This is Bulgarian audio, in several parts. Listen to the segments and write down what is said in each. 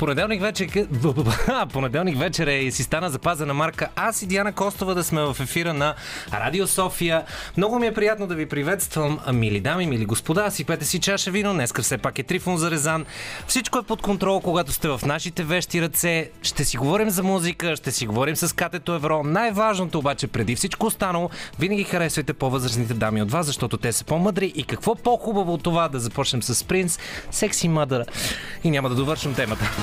Понеделник вечер, понеделник вечер е и си стана запазена марка. Аз и Диана Костова да сме в ефира на Радио София. Много ми е приятно да ви приветствам, мили дами, мили господа. Сипете си чаша вино. Днеска все пак е Трифон Зарезан. Всичко е под контрол, когато сте в нашите вещи ръце. Ще си говорим за музика, ще си говорим с Катето Евро. Най-важното обаче, преди всичко останало, винаги харесвайте по-възрастните дами от вас, защото те са по-мъдри. И какво по-хубаво от това да започнем с Принц, Секси Мъдър. И няма да довършим темата.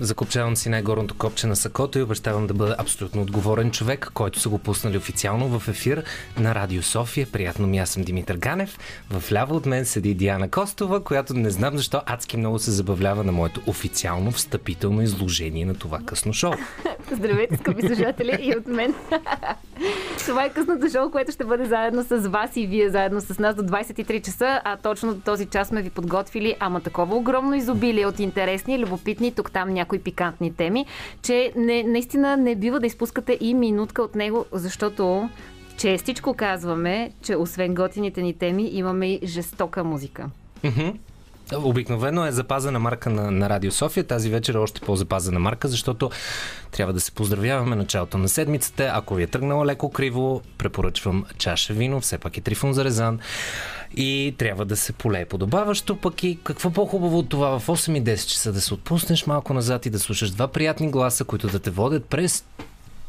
Закопчавам си най-горното копче на сакото и обещавам да бъда абсолютно отговорен човек, който са го пуснали официално в ефир на Радио София. Приятно ми, аз съм Димитър Ганев. В ляво от мен седи Диана Костова, която не знам защо адски много се забавлява на моето официално встъпително изложение на това късно шоу. Здравейте, скъпи слушатели, и от мен. Това е късното шоу, което ще бъде заедно с вас и вие заедно с нас до 23 часа, а точно до този час сме ви подготвили, ама такова огромно изобилие от интересни, любопитни, тук там някои пикантни теми, че не, наистина не бива да изпускате и минутка от него, защото честичко казваме, че освен готините ни теми, имаме и жестока музика. Обикновено е запазена марка на, на Радио София. Тази вечер е още по-запазена марка, защото трябва да се поздравяваме началото на седмицата. Ако ви е тръгнало леко криво, препоръчвам чаша вино, все пак е Трифон Зарезан. И трябва да се полее подобаващо, пък и какво по-хубаво от това в 8 и 10 часа да се отпуснеш малко назад и да слушаш два приятни гласа, които да те водят през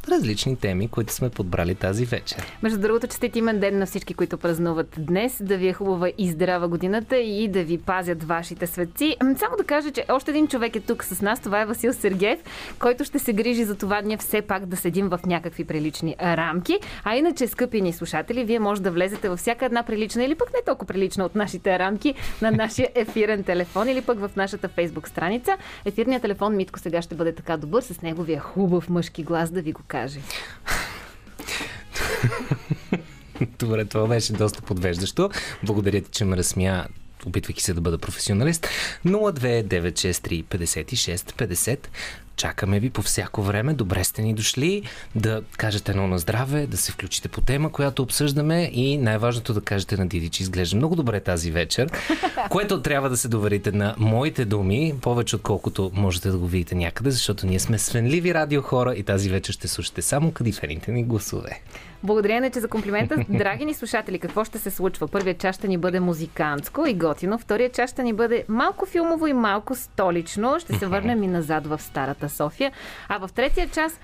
различни теми, които сме подбрали тази вечер. Между другото, честит имен ден на всички, които празнуват днес, да ви е хубава и здрава годината и да ви пазят вашите светци. Само да кажа, че още един човек е тук с нас, това е Васил Сергеев, който ще се грижи за това ние все пак да седим в някакви прилични рамки. А иначе, скъпи ни слушатели, вие може да влезете във всяка една прилична или пък не толкова прилична от нашите рамки на нашия ефирен телефон или пък в нашата фейсбук страница. Ефирният телефон Митко сега ще бъде така добър с неговия хубав мъжки глас да ви го каже. Добре, това беше доста подвеждащо. Благодаря ти, че ме разсмя опитвайки се да бъда професионалист. 02963 56 50 Чакаме ви по всяко време. Добре сте ни дошли да кажете едно на здраве, да се включите по тема, която обсъждаме и най-важното да кажете на Диди, че изглежда много добре тази вечер, което трябва да се доверите на моите думи, повече отколкото можете да го видите някъде, защото ние сме свенливи радиохора и тази вечер ще слушате само кадифените ни гласове. Благодаря, че за комплимента. Драги ни слушатели, какво ще се случва? Първият част ще ни бъде музикантско и готино, вторият част ще ни бъде малко филмово и малко столично. Ще се върнем и назад в старата София. А в третия час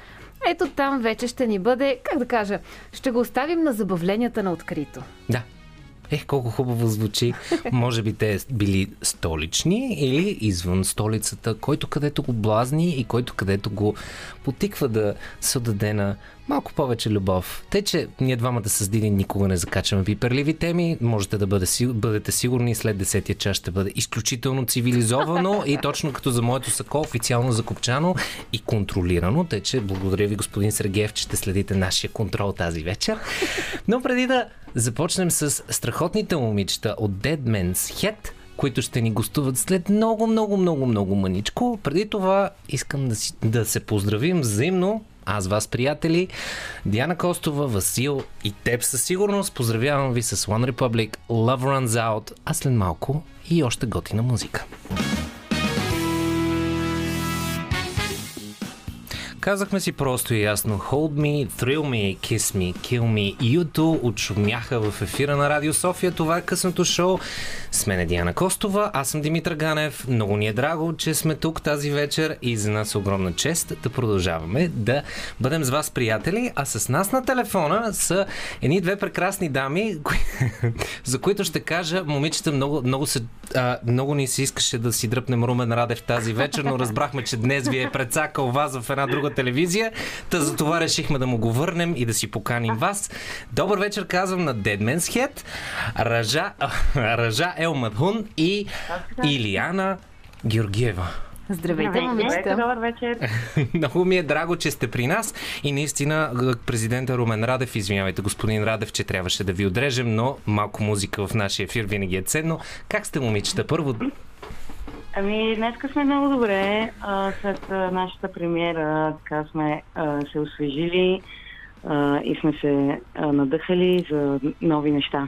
ето там вече ще ни бъде, как да кажа, ще го оставим на забавленията на открито. Да, Ех, колко хубаво звучи. Може би те били столични или извън столицата, който където го блазни и който където го потиква да се отдаде на малко повече любов. Те, че ние двамата с Дини никога не закачаме пиперливи теми, можете да бъде, бъдете сигурни, след десетия час ще бъде изключително цивилизовано и точно като за моето сако, официално закопчано и контролирано. Те, че благодаря ви, господин Сергеев, че ще следите нашия контрол тази вечер. Но преди да започнем с страхотните момичета от Dead Man's Head, които ще ни гостуват след много, много, много, много мъничко. Преди това искам да, си, да се поздравим взаимно аз вас, приятели, Диана Костова, Васил и теб със сигурност. Поздравявам ви с One Republic, Love Runs Out, а след малко и още готина музика. Казахме си просто и ясно Hold me, thrill me, kiss me, kill me. Юту отшумяха в ефира на Радио София. Това е късното шоу. С мен е Диана Костова, аз съм Димитър Ганев. Много ни е драго, че сме тук тази вечер и за нас е огромна чест да продължаваме да бъдем с вас приятели. А с нас на телефона са едни две прекрасни дами, за които ще кажа, момичета, много, много, се, а, много ни се искаше да си дръпнем Румен Радев тази вечер, но разбрахме, че днес ви е предсакал вас в една друга телевизия. Та за това решихме да му го върнем и да си поканим вас. Добър вечер казвам на Dead Man's Head, Ража, Ража Ел Мадхун и Илияна Георгиева. Здравейте, момичета. Добър вечер. Много ми е драго, че сте при нас и наистина президента Румен Радев, извинявайте господин Радев, че трябваше да ви отрежем, но малко музика в нашия ефир винаги е ценно. Как сте, момичета? Първо, Ами, днеска сме много добре. А, след а, нашата премиера така сме а, се освежили а, и сме се а, надъхали за нови неща.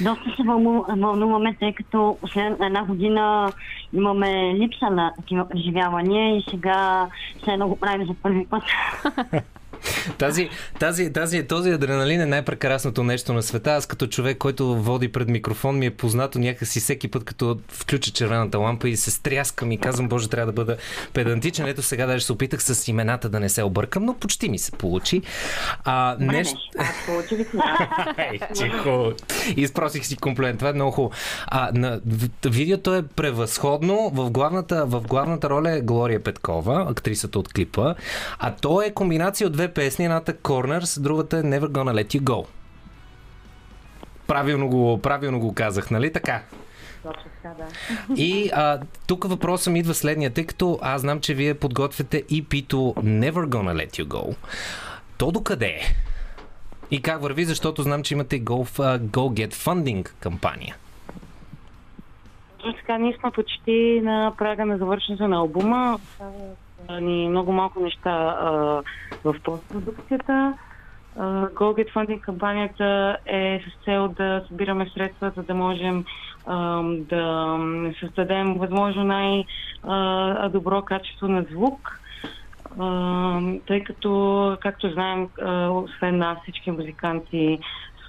Доста се вълну- вълнуваме, тъй като след една година имаме липса на такива преживявания и сега все едно го правим за първи път. Тази, тази, тази, този адреналин е най-прекрасното нещо на света. Аз като човек, който води пред микрофон, ми е познато някакси всеки път, като включа червената лампа и се стряскам и казвам, Боже, трябва да бъда педантичен. Ето сега даже се опитах с имената да не се объркам, но почти ми се получи. А, нещо... Хубаво. Изпросих си комплимент. Това е много хубаво. А, на, видеото е превъзходно. В главната, в главната роля е Глория Петкова, актрисата от клипа. А то е комбинация от две песни. Едната Corners, другата е Never Gonna Let You Go. Правилно го, правилно го казах, нали така? Точно така, да. И а, тук въпросът ми идва следния, тъй като аз знам, че вие подготвяте EP-то Never Gonna Let You Go. То докъде е? И как върви, защото знам, че имате Go, Go Get Funding кампания. Точно така, ние сме почти на прага на завършването на албума. Ни много малко неща в постпродукцията. Go Get Funding кампанията е с цел да събираме средства, за да можем да създадем възможно най-добро качество на звук. Тъй като, както знаем, освен нас, всички музиканти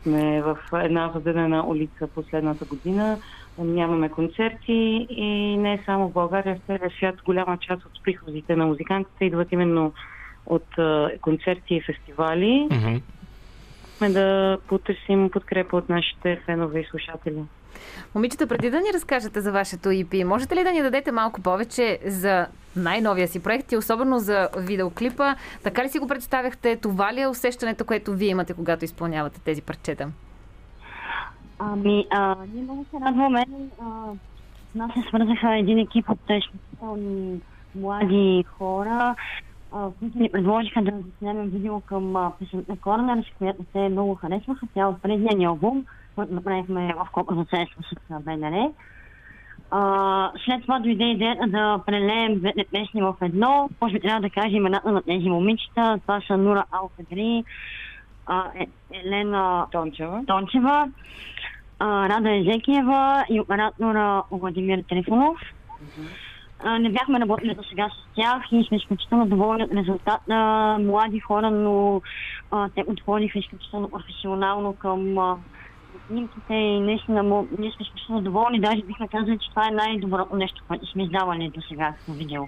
сме в една задънена улица последната година. Нямаме концерти и не само в България, в целия свят голяма част от приходите на музикантите идват именно от а, концерти и фестивали. Mm-hmm. Да потърсим подкрепа от нашите фенове и слушатели. Момичета, преди да ни разкажете за вашето EP, можете ли да ни дадете малко повече за най-новия си проект и особено за видеоклипа? Така ли си го представяхте? Това ли е усещането, което вие имате, когато изпълнявате тези парчета? Ами, а, ние много се радваме. С нас се свързаха един екип от изключителни млади хора, а, които ни предложиха да заснемем видео към а, песента Corners, която те много харесваха. Тя от предния ни албум, който направихме в кооперация с БНР. След това дойде идеята да прелеем двете песни в едно. Може би трябва да кажа имената на тези момичета. Това са Нура Алфедри, а, е, Елена Тончева. Тончева, Рада Езекиева и оператора Владимир Трифонов. Не бяхме работили до сега с тях и сме изключително доволни от резултата. Млади хора, но те подходиха изключително професионално към снимките и наистина ние сме изключително доволни. Даже бихме казали, че това е най-доброто нещо, което сме издавали до сега на видео.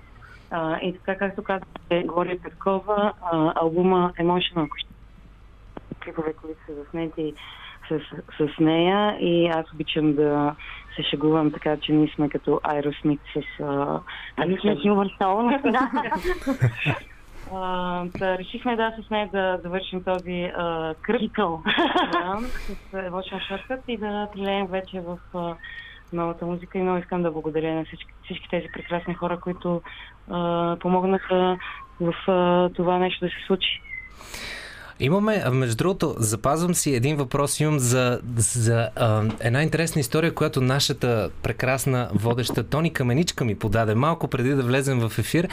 И така, както казахте, Глория Петкова, албума Emotion, ако ще клипове, които са заснети с, с нея и аз обичам да се шегувам така, че ние сме като Aerosmith с... А, Ами сме Silver Soul. да. а, да, решихме да с нея да завършим този а, кръг Цикъл. да, с Emotion Shortcut и да прилеем вече в а, новата музика и много искам да благодаря на всички, всички тези прекрасни хора, които а, помогнаха в а, това нещо да се случи. Имаме, между другото, запазвам си един въпрос, имам за, за а, една интересна история, която нашата прекрасна водеща Тони Каменичка ми подаде малко преди да влезем в ефир,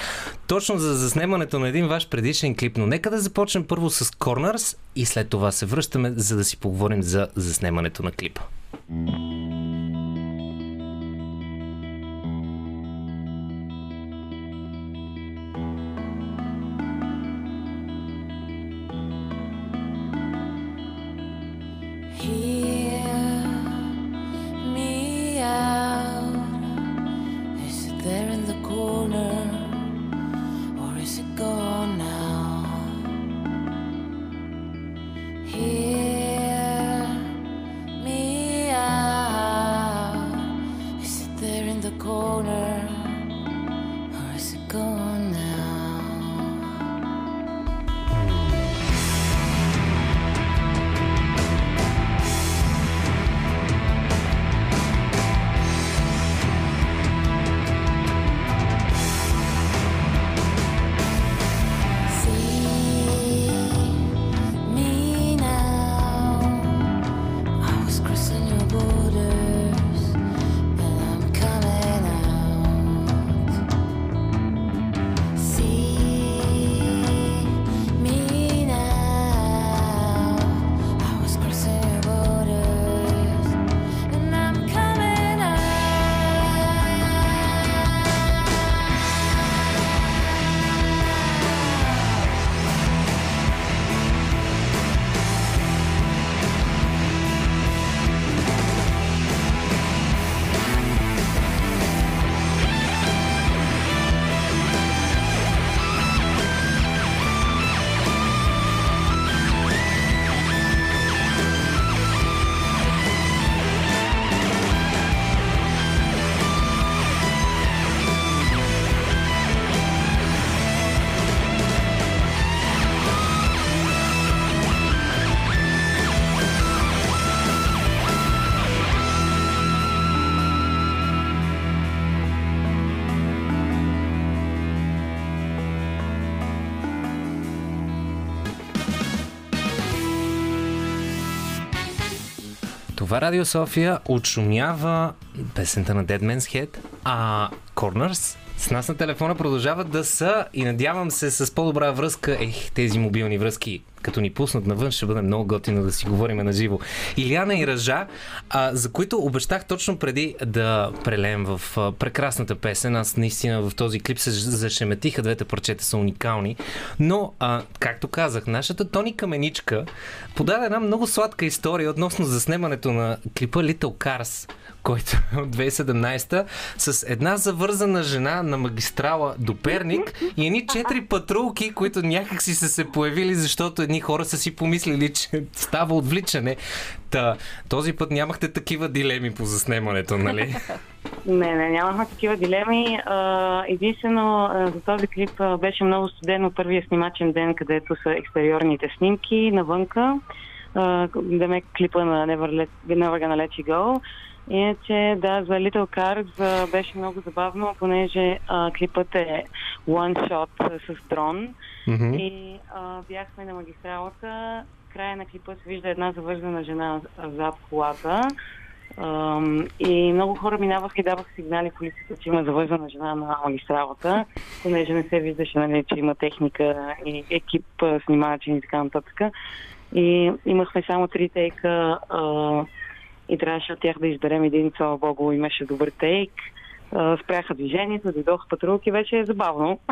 точно за заснемането на един ваш предишен клип. Но нека да започнем първо с Corners и след това се връщаме, за да си поговорим за заснемането на клипа. Това Радио София отшумява песента на Dead Man's Head, а Corners с нас на телефона продължават да са и надявам се с по-добра връзка. Ех, тези мобилни връзки, като ни пуснат навън, ще бъде много готино да си говорим на живо. Иляна и Ръжа, а, за които обещах точно преди да прелем в а, прекрасната песен. Аз наистина в този клип се зашеметиха, двете парчета са уникални. Но, а, както казах, нашата Тони Каменичка подаде една много сладка история относно заснемането на клипа Little Cars който е от 2017 с една завързана жена на магистрала до Перник и едни четири патрулки, които някак си са се появили, защото едни хора са си помислили, че става отвличане. Та, този път нямахте такива дилеми по заснемането, нали? Не, не, нямахме такива дилеми. Единствено за този клип беше много студено първия снимачен ден, където са екстериорните снимки навънка. Демек клипа на Never, Let, Never Gonna Let You Go. Иначе, да, за Little Cars а, беше много забавно, понеже а, клипът е one shot а, с дрон Мгм. и а, бяхме на магистралата. Края на клипа се вижда една завързана жена а, зад колата. Ам, и много хора минаваха и даваха сигнали в улицата, че има завързана жена на магистралата, понеже не се виждаше, нали, че има техника и екип а, снимачи и така нататък. И имахме само три тейка а, и трябваше от тях да изберем един, слава богу, имаше добър тейк. Спряха движението, дойдоха патрулки, вече е забавно.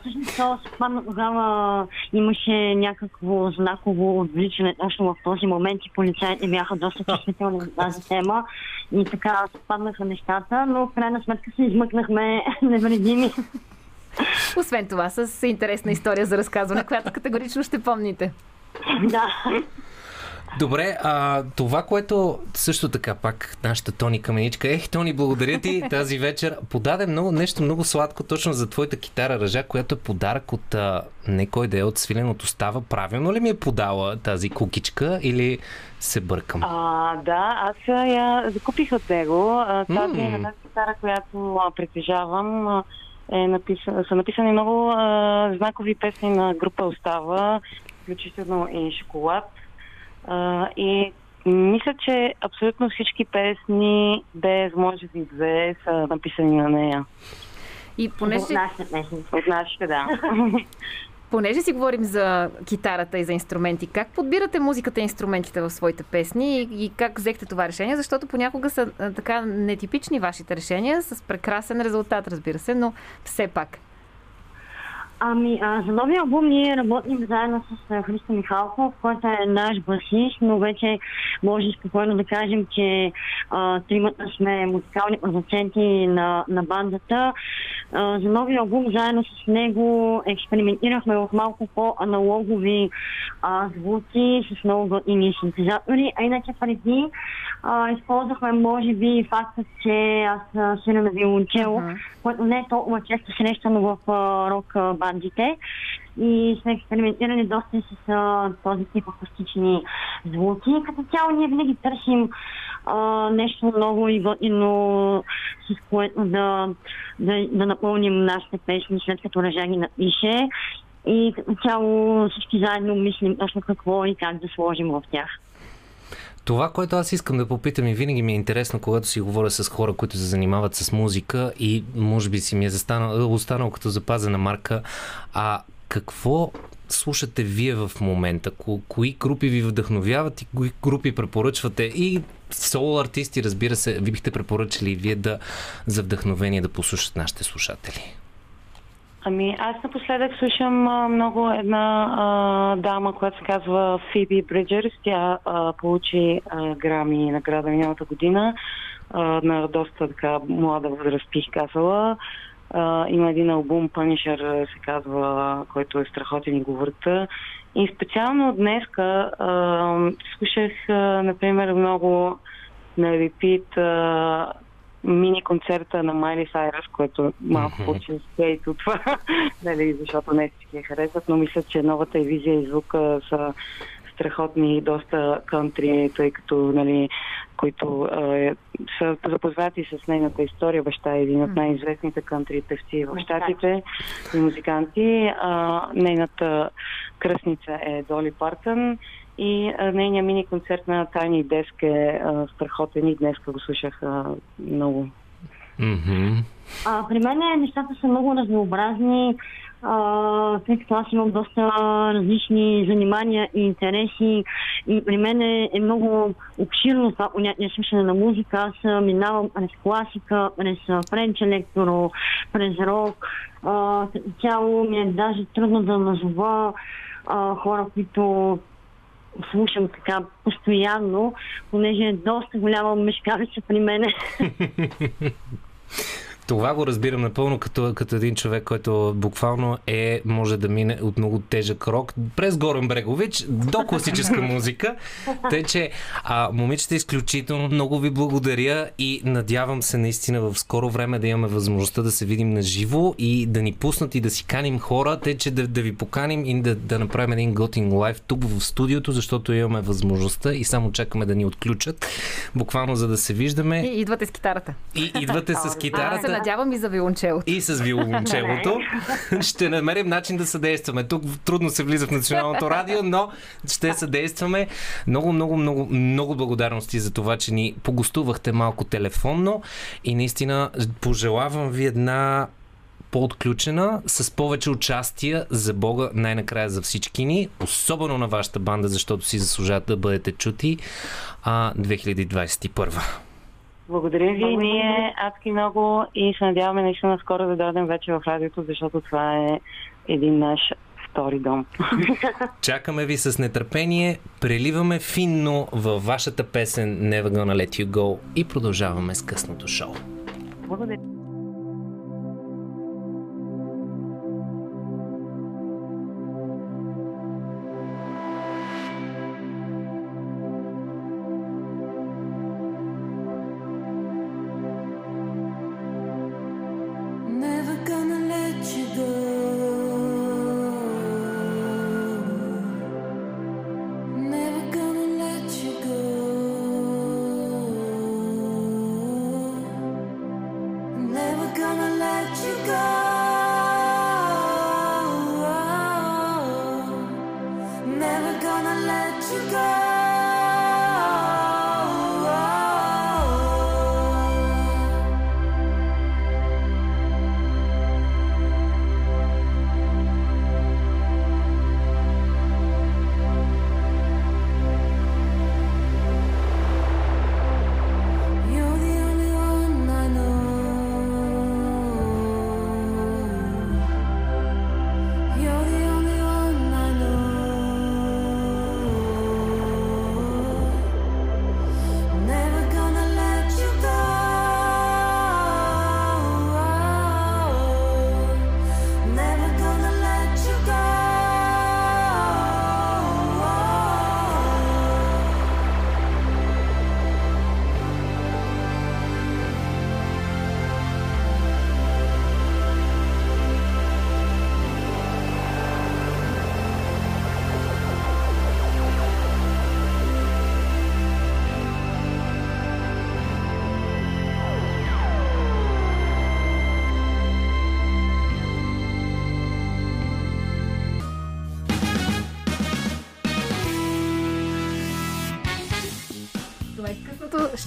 Всъщност това тогава имаше някакво знаково отвличане точно в този момент и полицаите бяха доста чувствителни на тази тема и така съвпаднаха нещата, но в крайна сметка се измъкнахме невредими. Освен това, с интересна история за разказване, която категорично ще помните. да. Добре, а, това, което също така пак нашата Тони Каменичка, ех, Тони, благодаря ти тази вечер. Подаде много, нещо много сладко точно за твоята китара Ръжа, която е подарък от а, не кой да е от свиленото става. Правилно ли ми е подала тази кукичка или се бъркам? А, да, аз я закупих от него. Тази М. е една китара, която притежавам. Е написан, са написани много а, знакови песни на група Остава, включително и Шоколад. А, и мисля, че абсолютно всички песни, без може би две, са написани на нея. И понеже, От нашите песни. От нашите, да. понеже си говорим за китарата и за инструменти, как подбирате музиката и инструментите в своите песни и, и как взехте това решение? Защото понякога са а, така нетипични вашите решения, с прекрасен резултат, разбира се, но все пак. Ами, а, за новия албум ние работим заедно с а, Христо Михалков, който е наш басист, но вече може спокойно да кажем, че а, тримата сме музикални продуценти на, на бандата. А, за новия албум заедно с него експериментирахме в малко по-аналогови а, звуци с много готини синтезатори, а иначе преди а, използвахме може би факта, че аз свиря на виолончело, Аха. което не е толкова често срещано в а, рок а, бандите. И сме експериментирали доста с а, този тип акустични звуки. Като цяло ние винаги търсим а, нещо много и готино, с което да, да, да напълним нашите песни, след като Ръжа ги напише. И като цяло всички заедно мислим точно какво и как да сложим в тях. Това, което аз искам да попитам и винаги ми е интересно, когато си говоря с хора, които се занимават с музика и може би си ми е застанал, останал като запазена марка, а какво слушате вие в момента? Ко, кои групи ви вдъхновяват и кои групи препоръчвате? И соло артисти, разбира се, ви бихте препоръчали и вие да за вдъхновение да послушат нашите слушатели. Ами аз напоследък слушам а, много една а, дама, която се казва Фиби Бриджерс. Тя а, получи а, грами награда миналата година а, на доста така млада възраст, бих казала. А, има един албум, Punisher се казва, който е страхотен и говорта. И специално днеска а, слушах, а, например, много на репит а, мини концерта на Майли Сайрас, което малко получи скейт от това, нали, защото не всички я харесват, но мисля, че новата и визия и звука са страхотни и доста кантри, тъй като, нали, които е, са запознати с нейната история. Баща е един от най-известните кантри певци в щатите и музиканти. А, нейната кръстница е Доли Партън и нейният мини концерт на Тайни Деск е а, страхотен и днес го слушах а, много. Мгм. А, при мен е, нещата са много разнообразни, а, тъй като аз имам доста различни занимания и интереси и при мен е, е много обширно това понятие слушане на музика. Аз минавам през класика, през френч електро, през рок. А, цяло ми е даже трудно да назова а, хора, които слушам така постоянно, понеже е доста голяма мешкавица при мене. Това го разбирам напълно като, като един човек, който буквално е, може да мине от много тежък рок през Горен Брегович до класическа музика. Тъй, че а, момичета, изключително много ви благодаря и надявам се наистина в скоро време да имаме възможността да се видим на живо и да ни пуснат и да си каним хора, тъй, че да, да ви поканим и да, да направим един готин лайв тук в студиото, защото имаме възможността и само чакаме да ни отключат, буквално за да се виждаме. И идвате с китарата. И идвате с китарата надявам и за виолончелото. и с виолончелото. Ще намерим начин да съдействаме. Тук трудно се влиза в Националното радио, но ще съдействаме. Много, много, много, много благодарности за това, че ни погостувахте малко телефонно и наистина пожелавам ви една по-отключена, с повече участия за Бога, най-накрая за всички ни, особено на вашата банда, защото си заслужават да бъдете чути а, 2021. Благодаря ви. Ние адски много и се надяваме наистина скоро да дойдем вече в радиото, защото това е един наш втори дом. Чакаме ви с нетърпение, преливаме финно във вашата песен Never Gonna Let You Go и продължаваме с късното шоу. Благодаря.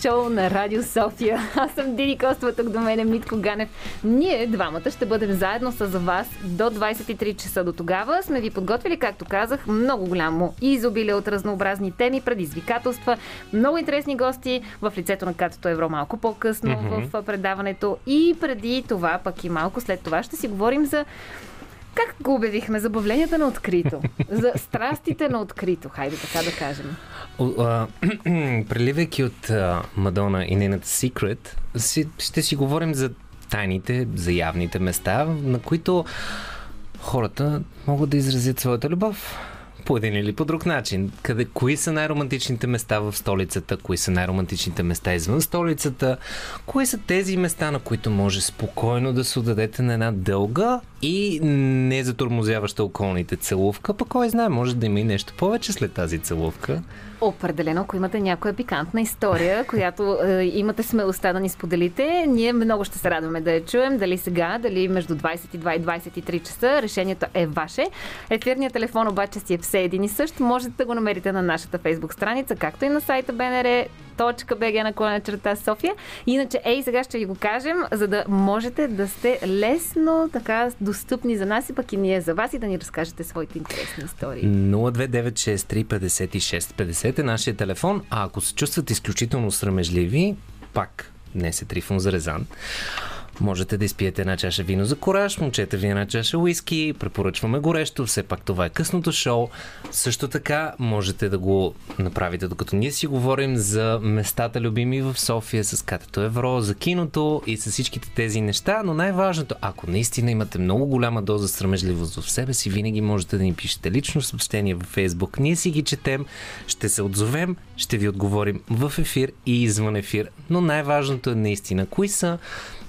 Шоу на Радио София. Аз съм Диди Костова, тук до мен е Митко Ганев. Ние двамата ще бъдем заедно с вас до 23 часа до тогава. Сме ви подготвили, както казах, много голямо изобилие от разнообразни теми, предизвикателства, много интересни гости в лицето на Катото Евро малко по-късно Мгм. в предаването. И преди това, пък и малко след това, ще си говорим за как го обявихме? Забавленията на открито. За страстите на открито, хайде така да кажем. Преливайки от Мадона и нейната Secret, си, ще си говорим за тайните, за явните места, на които хората могат да изразят своята любов по един или по друг начин. Къде, кои са най-романтичните места в столицата, кои са най-романтичните места извън столицата, кои са тези места, на които може спокойно да се отдадете на една дълга и не затормозяваща околните целувка, пък кой знае, може да има и нещо повече след тази целувка. Определено, ако имате някоя пикантна история, която е, имате смелостта да ни споделите, ние много ще се радваме да я чуем. Дали сега, дали между 22 и 23 часа. Решението е ваше. Ефирният телефон обаче си е все един и същ. Можете да го намерите на нашата фейсбук страница, както и на сайта БНР .bg на колена черта София. Иначе, ей, сега ще ви го кажем, за да можете да сте лесно така достъпни за нас и пък и ние за вас и да ни разкажете своите интересни истории. 029635650 е нашия телефон, а ако се чувствате изключително срамежливи, пак днес е Трифон Зарезан. Можете да изпиете една чаша вино за кораж, момчета ви една чаша уиски, препоръчваме горещо, все пак това е късното шоу. Също така можете да го направите, докато ние си говорим за местата любими в София, с катето евро, за киното и с всичките тези неща, но най-важното, ако наистина имате много голяма доза срамежливост в себе си, винаги можете да ни пишете лично съобщение във Facebook. Ние си ги четем, ще се отзовем, ще ви отговорим в ефир и извън ефир, но най-важното е наистина кои са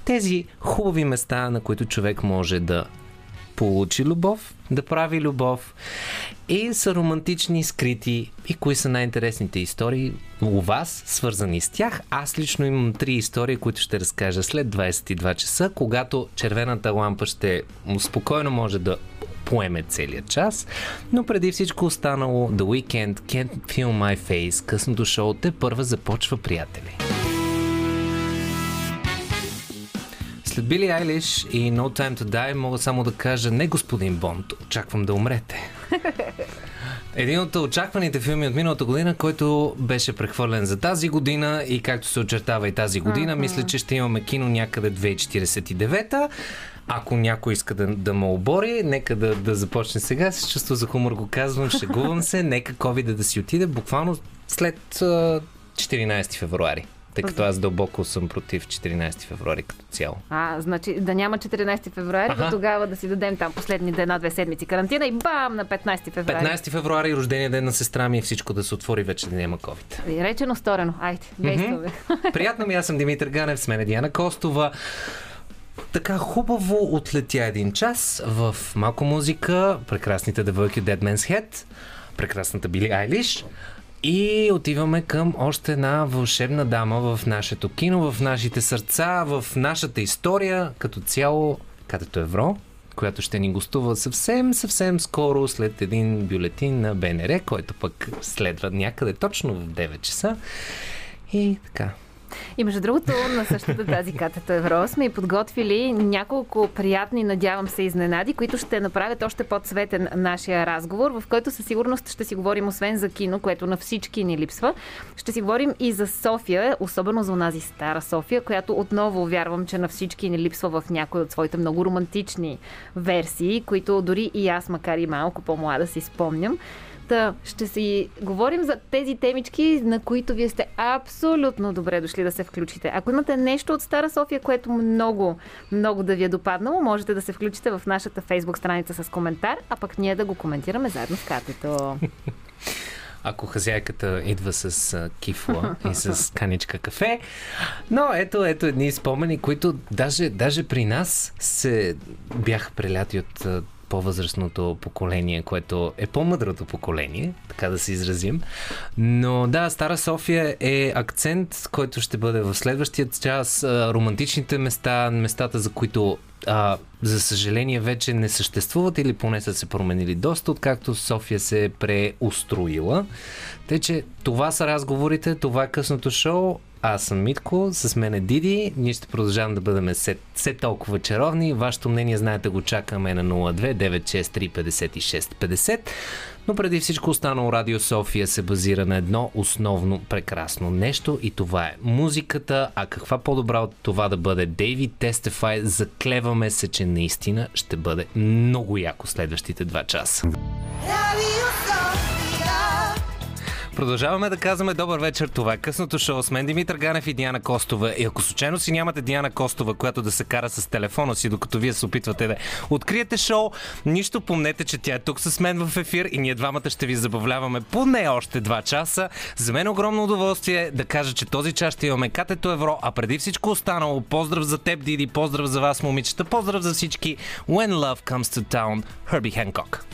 тези хубави места, на които човек може да получи любов, да прави любов и са романтични, скрити и кои са най-интересните истории у вас, свързани с тях. Аз лично имам три истории, които ще разкажа след 22 часа, когато червената лампа ще спокойно може да поеме целият час, но преди всичко останало The Weekend Can't Feel My Face, късното шоу те първа започва, приятели. След Били Айлиш и No Time to Die мога само да кажа не господин Бонд, очаквам да умрете. Един от очакваните филми от миналата година, който беше прехвърлен за тази година и както се очертава и тази година, мисля, че ще имаме кино някъде 2049 ако някой иска да, да ме обори, нека да, да започне сега. С чувство за хумор го казвам, шегувам се. Нека COVID да си отиде буквално след а, 14 февруари. Тъй като аз дълбоко съм против 14 февруари като цяло. А, значи да няма 14 февруари, до тогава да си дадем там последните една-две седмици карантина и бам на 15 февруари. 15 февруари, рождения ден на сестра ми и всичко да се отвори, вече да няма COVID. И Речено, сторено. Айде, действаме. Приятно ми, аз съм Димитър Ганев, с мен е Диана Костова. Така хубаво отлетя един час в малко музика, прекрасните девойки Dead Man's Head, прекрасната Били Айлиш и отиваме към още една вълшебна дама в нашето кино, в нашите сърца, в нашата история, като цяло, като Евро, която ще ни гостува съвсем, съвсем скоро след един бюлетин на БНР, който пък следва някъде точно в 9 часа. И така. И между другото, на същата тази катето Евро сме и подготвили няколко приятни, надявам се, изненади, които ще направят още по-цветен нашия разговор, в който със сигурност ще си говорим освен за кино, което на всички ни липсва. Ще си говорим и за София, особено за онази стара София, която отново вярвам, че на всички ни липсва в някои от своите много романтични версии, които дори и аз, макар и малко по-млада, си спомням. Та, ще си говорим за тези темички, на които вие сте абсолютно добре дошли да се включите. Ако имате нещо от Стара София, което много, много да ви е допаднало, можете да се включите в нашата фейсбук страница с коментар, а пък ние да го коментираме заедно с катето. ако хазяйката идва с кифла и с каничка кафе. Но ето, ето едни спомени, които даже, даже при нас се бяха преляти от по-възрастното поколение, което е по-мъдрото поколение, така да се изразим. Но да, Стара София е акцент, който ще бъде в следващия час. Романтичните места, местата, за които а, за съжаление вече не съществуват или поне са се променили доста, откакто София се е преустроила. Тъй, че това са разговорите, това е късното шоу. Аз съм Митко, с мен е Диди. Ние ще продължаваме да бъдем все, толкова чаровни. Вашето мнение, знаете, го чакаме на 02 963 56 50. Но преди всичко останало Радио София се базира на едно основно прекрасно нещо и това е музиката. А каква по-добра от това да бъде Дейвид Тестефай? Заклеваме се, че наистина ще бъде много яко следващите два часа. Продължаваме да казваме добър вечер. Това е късното шоу с мен Димитър Ганев и Диана Костова. И ако случайно си нямате Диана Костова, която да се кара с телефона си, докато вие се опитвате да откриете шоу, нищо помнете, че тя е тук с мен в ефир и ние двамата ще ви забавляваме поне още два часа. За мен е огромно удоволствие да кажа, че този час ще имаме катето евро, а преди всичко останало, поздрав за теб, Диди, поздрав за вас, момичета, поздрав за всички. When Love Comes to Town, Herbie Hancock.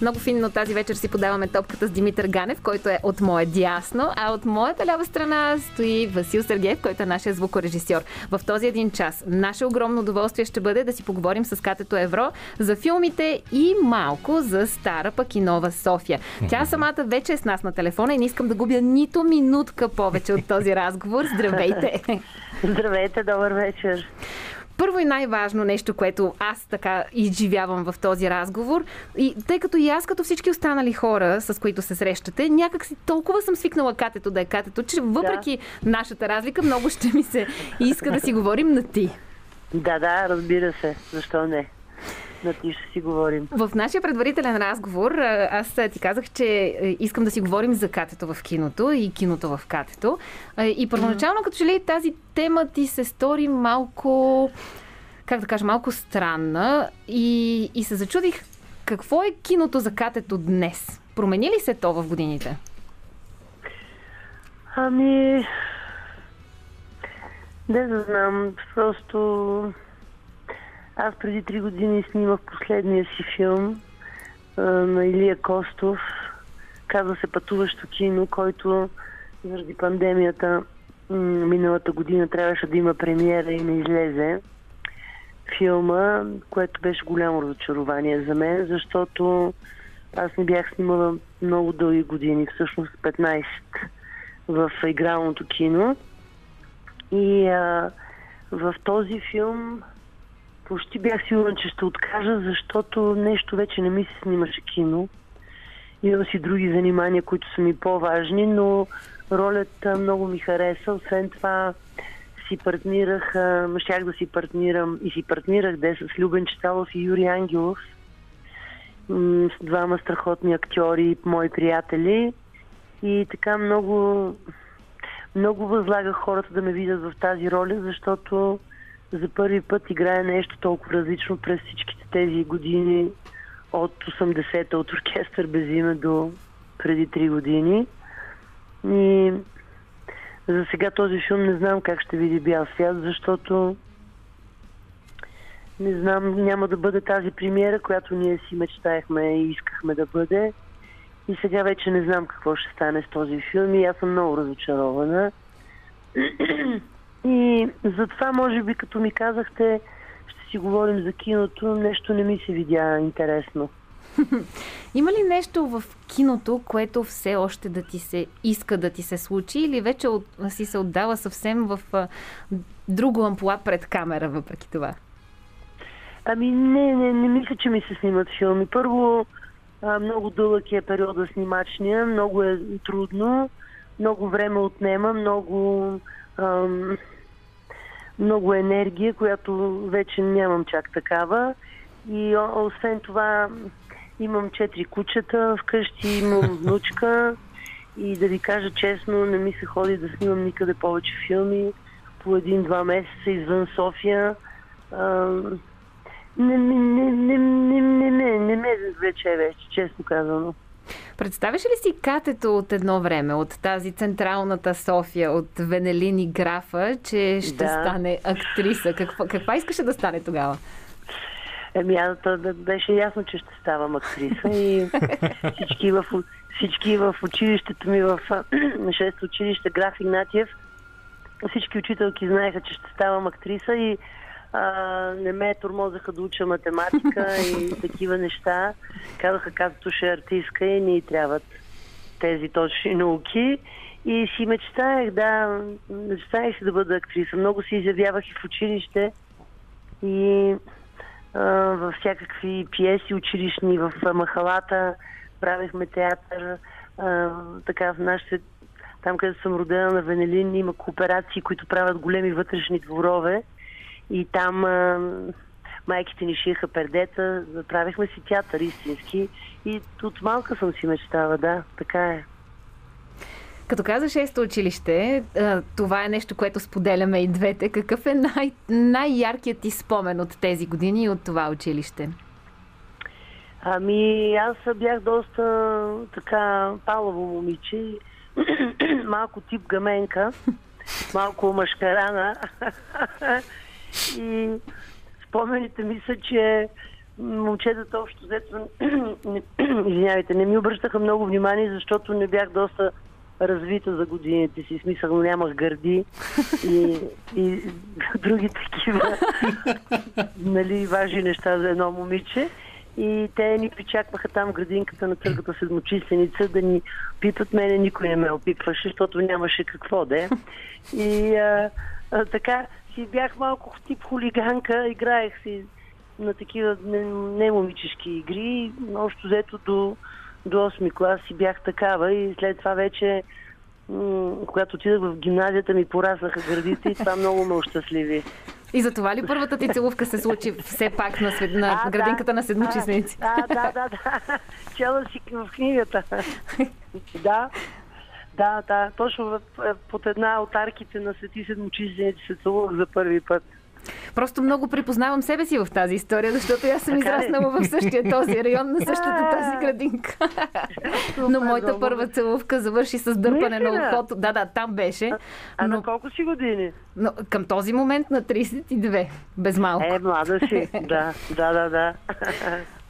Много финно тази вечер си подаваме топката с Димитър Ганев, който е от моя дясно, а от моята лява страна стои Васил Сергеев, който е нашия звукорежисьор. В този един час наше огромно удоволствие ще бъде да си поговорим с Катето Евро за филмите и малко за стара пък и нова София. Тя самата вече е с нас на телефона и не искам да губя нито минутка повече от този разговор. Здравейте! Здравейте, добър вечер. Първо и най-важно нещо, което аз така изживявам в този разговор, и тъй като и аз, като всички останали хора, с които се срещате, някак си толкова съм свикнала катето да е катето, че въпреки нашата разлика, много ще ми се иска да си говорим на ти. Да, да, разбира се. Защо не? На ти ще си говорим. В нашия предварителен разговор аз ти казах, че искам да си говорим за катето в киното и киното в катето. И първоначално, като че ли тази тема ти се стори малко, как да кажа, малко странна и, и се зачудих какво е киното за катето днес. Промени ли се то в годините? Ами... Не да знам, просто... Аз преди три години снимах последния си филм а, на Илия Костов. Казва се Пътуващо кино, който заради пандемията миналата година трябваше да има премиера и не излезе филма, което беше голямо разочарование за мен, защото аз не бях снимала много дълги години, всъщност 15 в игралното кино. И а, в този филм почти бях сигурна, че ще откажа, защото нещо вече не ми се снимаше кино. Имам си други занимания, които са ми по-важни, но ролята много ми хареса. Освен това си партнирах, щях да си партнирам и си партнирах де с Любен Читалов и Юрий Ангелов. С двама страхотни актьори, мои приятели. И така много, много възлагах хората да ме видят в тази роля, защото за първи път играя нещо толкова различно през всичките тези години от 80-та, от оркестър без име до преди 3 години. И за сега този филм не знам как ще види бял свят, защото не знам, няма да бъде тази премиера, която ние си мечтаехме и искахме да бъде. И сега вече не знам какво ще стане с този филм и аз съм много разочарована. И затова, може би, като ми казахте, ще си говорим за киното, нещо не ми се видя интересно. Има ли нещо в киното, което все още да ти се иска да ти се случи или вече от, си се отдава съвсем в а, друго ампула пред камера, въпреки това? Ами не, не, не мисля, че ми се снимат филми. Първо, а, много дълъг е периода снимачния, много е трудно, много време отнема, много, ам, много енергия, която вече нямам чак такава. И освен това имам четири кучета, вкъщи имам внучка и да ви кажа честно, не ми се ходи да снимам никъде повече филми по един-два месеца извън София. А, не, не, не, не, не, не, не ме вече, честно казано. Представяш ли си катето от едно време, от тази централната София, от Венелин и Графа, че ще Да. стане актриса? Каква, каква искаше да стане тогава? Еми, аз беше ясно, че ще ставам актриса и всички в, всички в училището ми в а, на 6 училище Граф Игнатиев, всички учителки знаеха, че ще ставам актриса и а, не ме тормозаха да уча математика и такива неща. Казаха, както ще е артистка и ни трябват тези точни науки. И си мечтаех, да, мечтаех си да бъда актриса. Много се изявявах и в училище. И а, във всякакви пиеси училищни, в махалата, правихме театър, а, така в нашите, там където съм родена на Венелин, има кооперации, които правят големи вътрешни дворове и там а, майките ни шиеха пердета, правихме си театър истински и от малка съм си мечтала, да, така е. Като каза шесто училище, това е нещо, което споделяме и двете. Какъв е най- най-яркият ти спомен от тези години и от това училище? Ами, аз бях доста така палаво момиче малко тип гаменка, малко машкарана. И спомените ми са, че момчетата общо взето, извинявайте, не ми обръщаха много внимание, защото не бях доста развита за годините си. Смисъл, нямах гърди и, и други такива нали, важни неща за едно момиче. И те ни причакваха там в градинката на търгата седмочисленица да ни пипат. Мене никой не ме опипваше, защото нямаше какво да е. И а, а, така си бях малко тип хулиганка, играех си на такива не, не момичешки игри. Общо взето до, до 8 клас си бях такава и след това вече когато отидах в гимназията ми пораснаха гърдите и това много ме ощастливи. И за това ли първата ти целувка се случи все пак на, свет... на А, градинката да. на седмочисленици? А, да, да, да. Чела си в книгата. да. Да, да, точно в, е, под една от арките на Свети Седмочисленици се целувах за първи път. Просто много припознавам себе си в тази история, защото аз съм Така ли? израснала в същия този район, на същата тази градинка. Но моята много първа целувка завърши с дърпане на ухото. Да, да, там беше. А Но, на колко си години? но към този момент на 32, без малко. Е, млада си. да, да, да, да.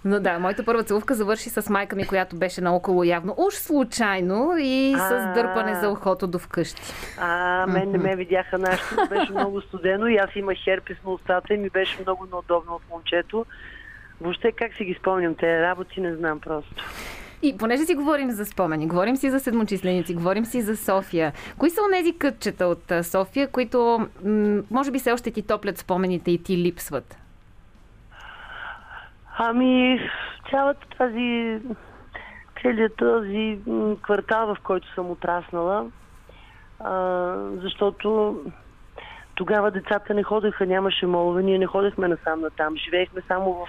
Но да, моята първа целувка завърши с майка ми, която беше наоколо явно. Уж случайно и с дърпане за ухото до вкъщи. А, мен не ме видяха нашето, беше много студено и аз имах херпес на устата и ми беше много неудобно от момчето. Въобще как си ги спомням тези работи, не знам просто. И понеже си говорим за спомени, говорим си за седмочисленици, говорим си за София. Кои са онези кътчета от София, които м- може би все още ти топлят спомените и ти липсват? Ами, цялата тази, целият този квартал, в който съм отраснала, а, защото тогава децата не ходеха, нямаше молове, ние не ходехме насам натам. Живеехме само в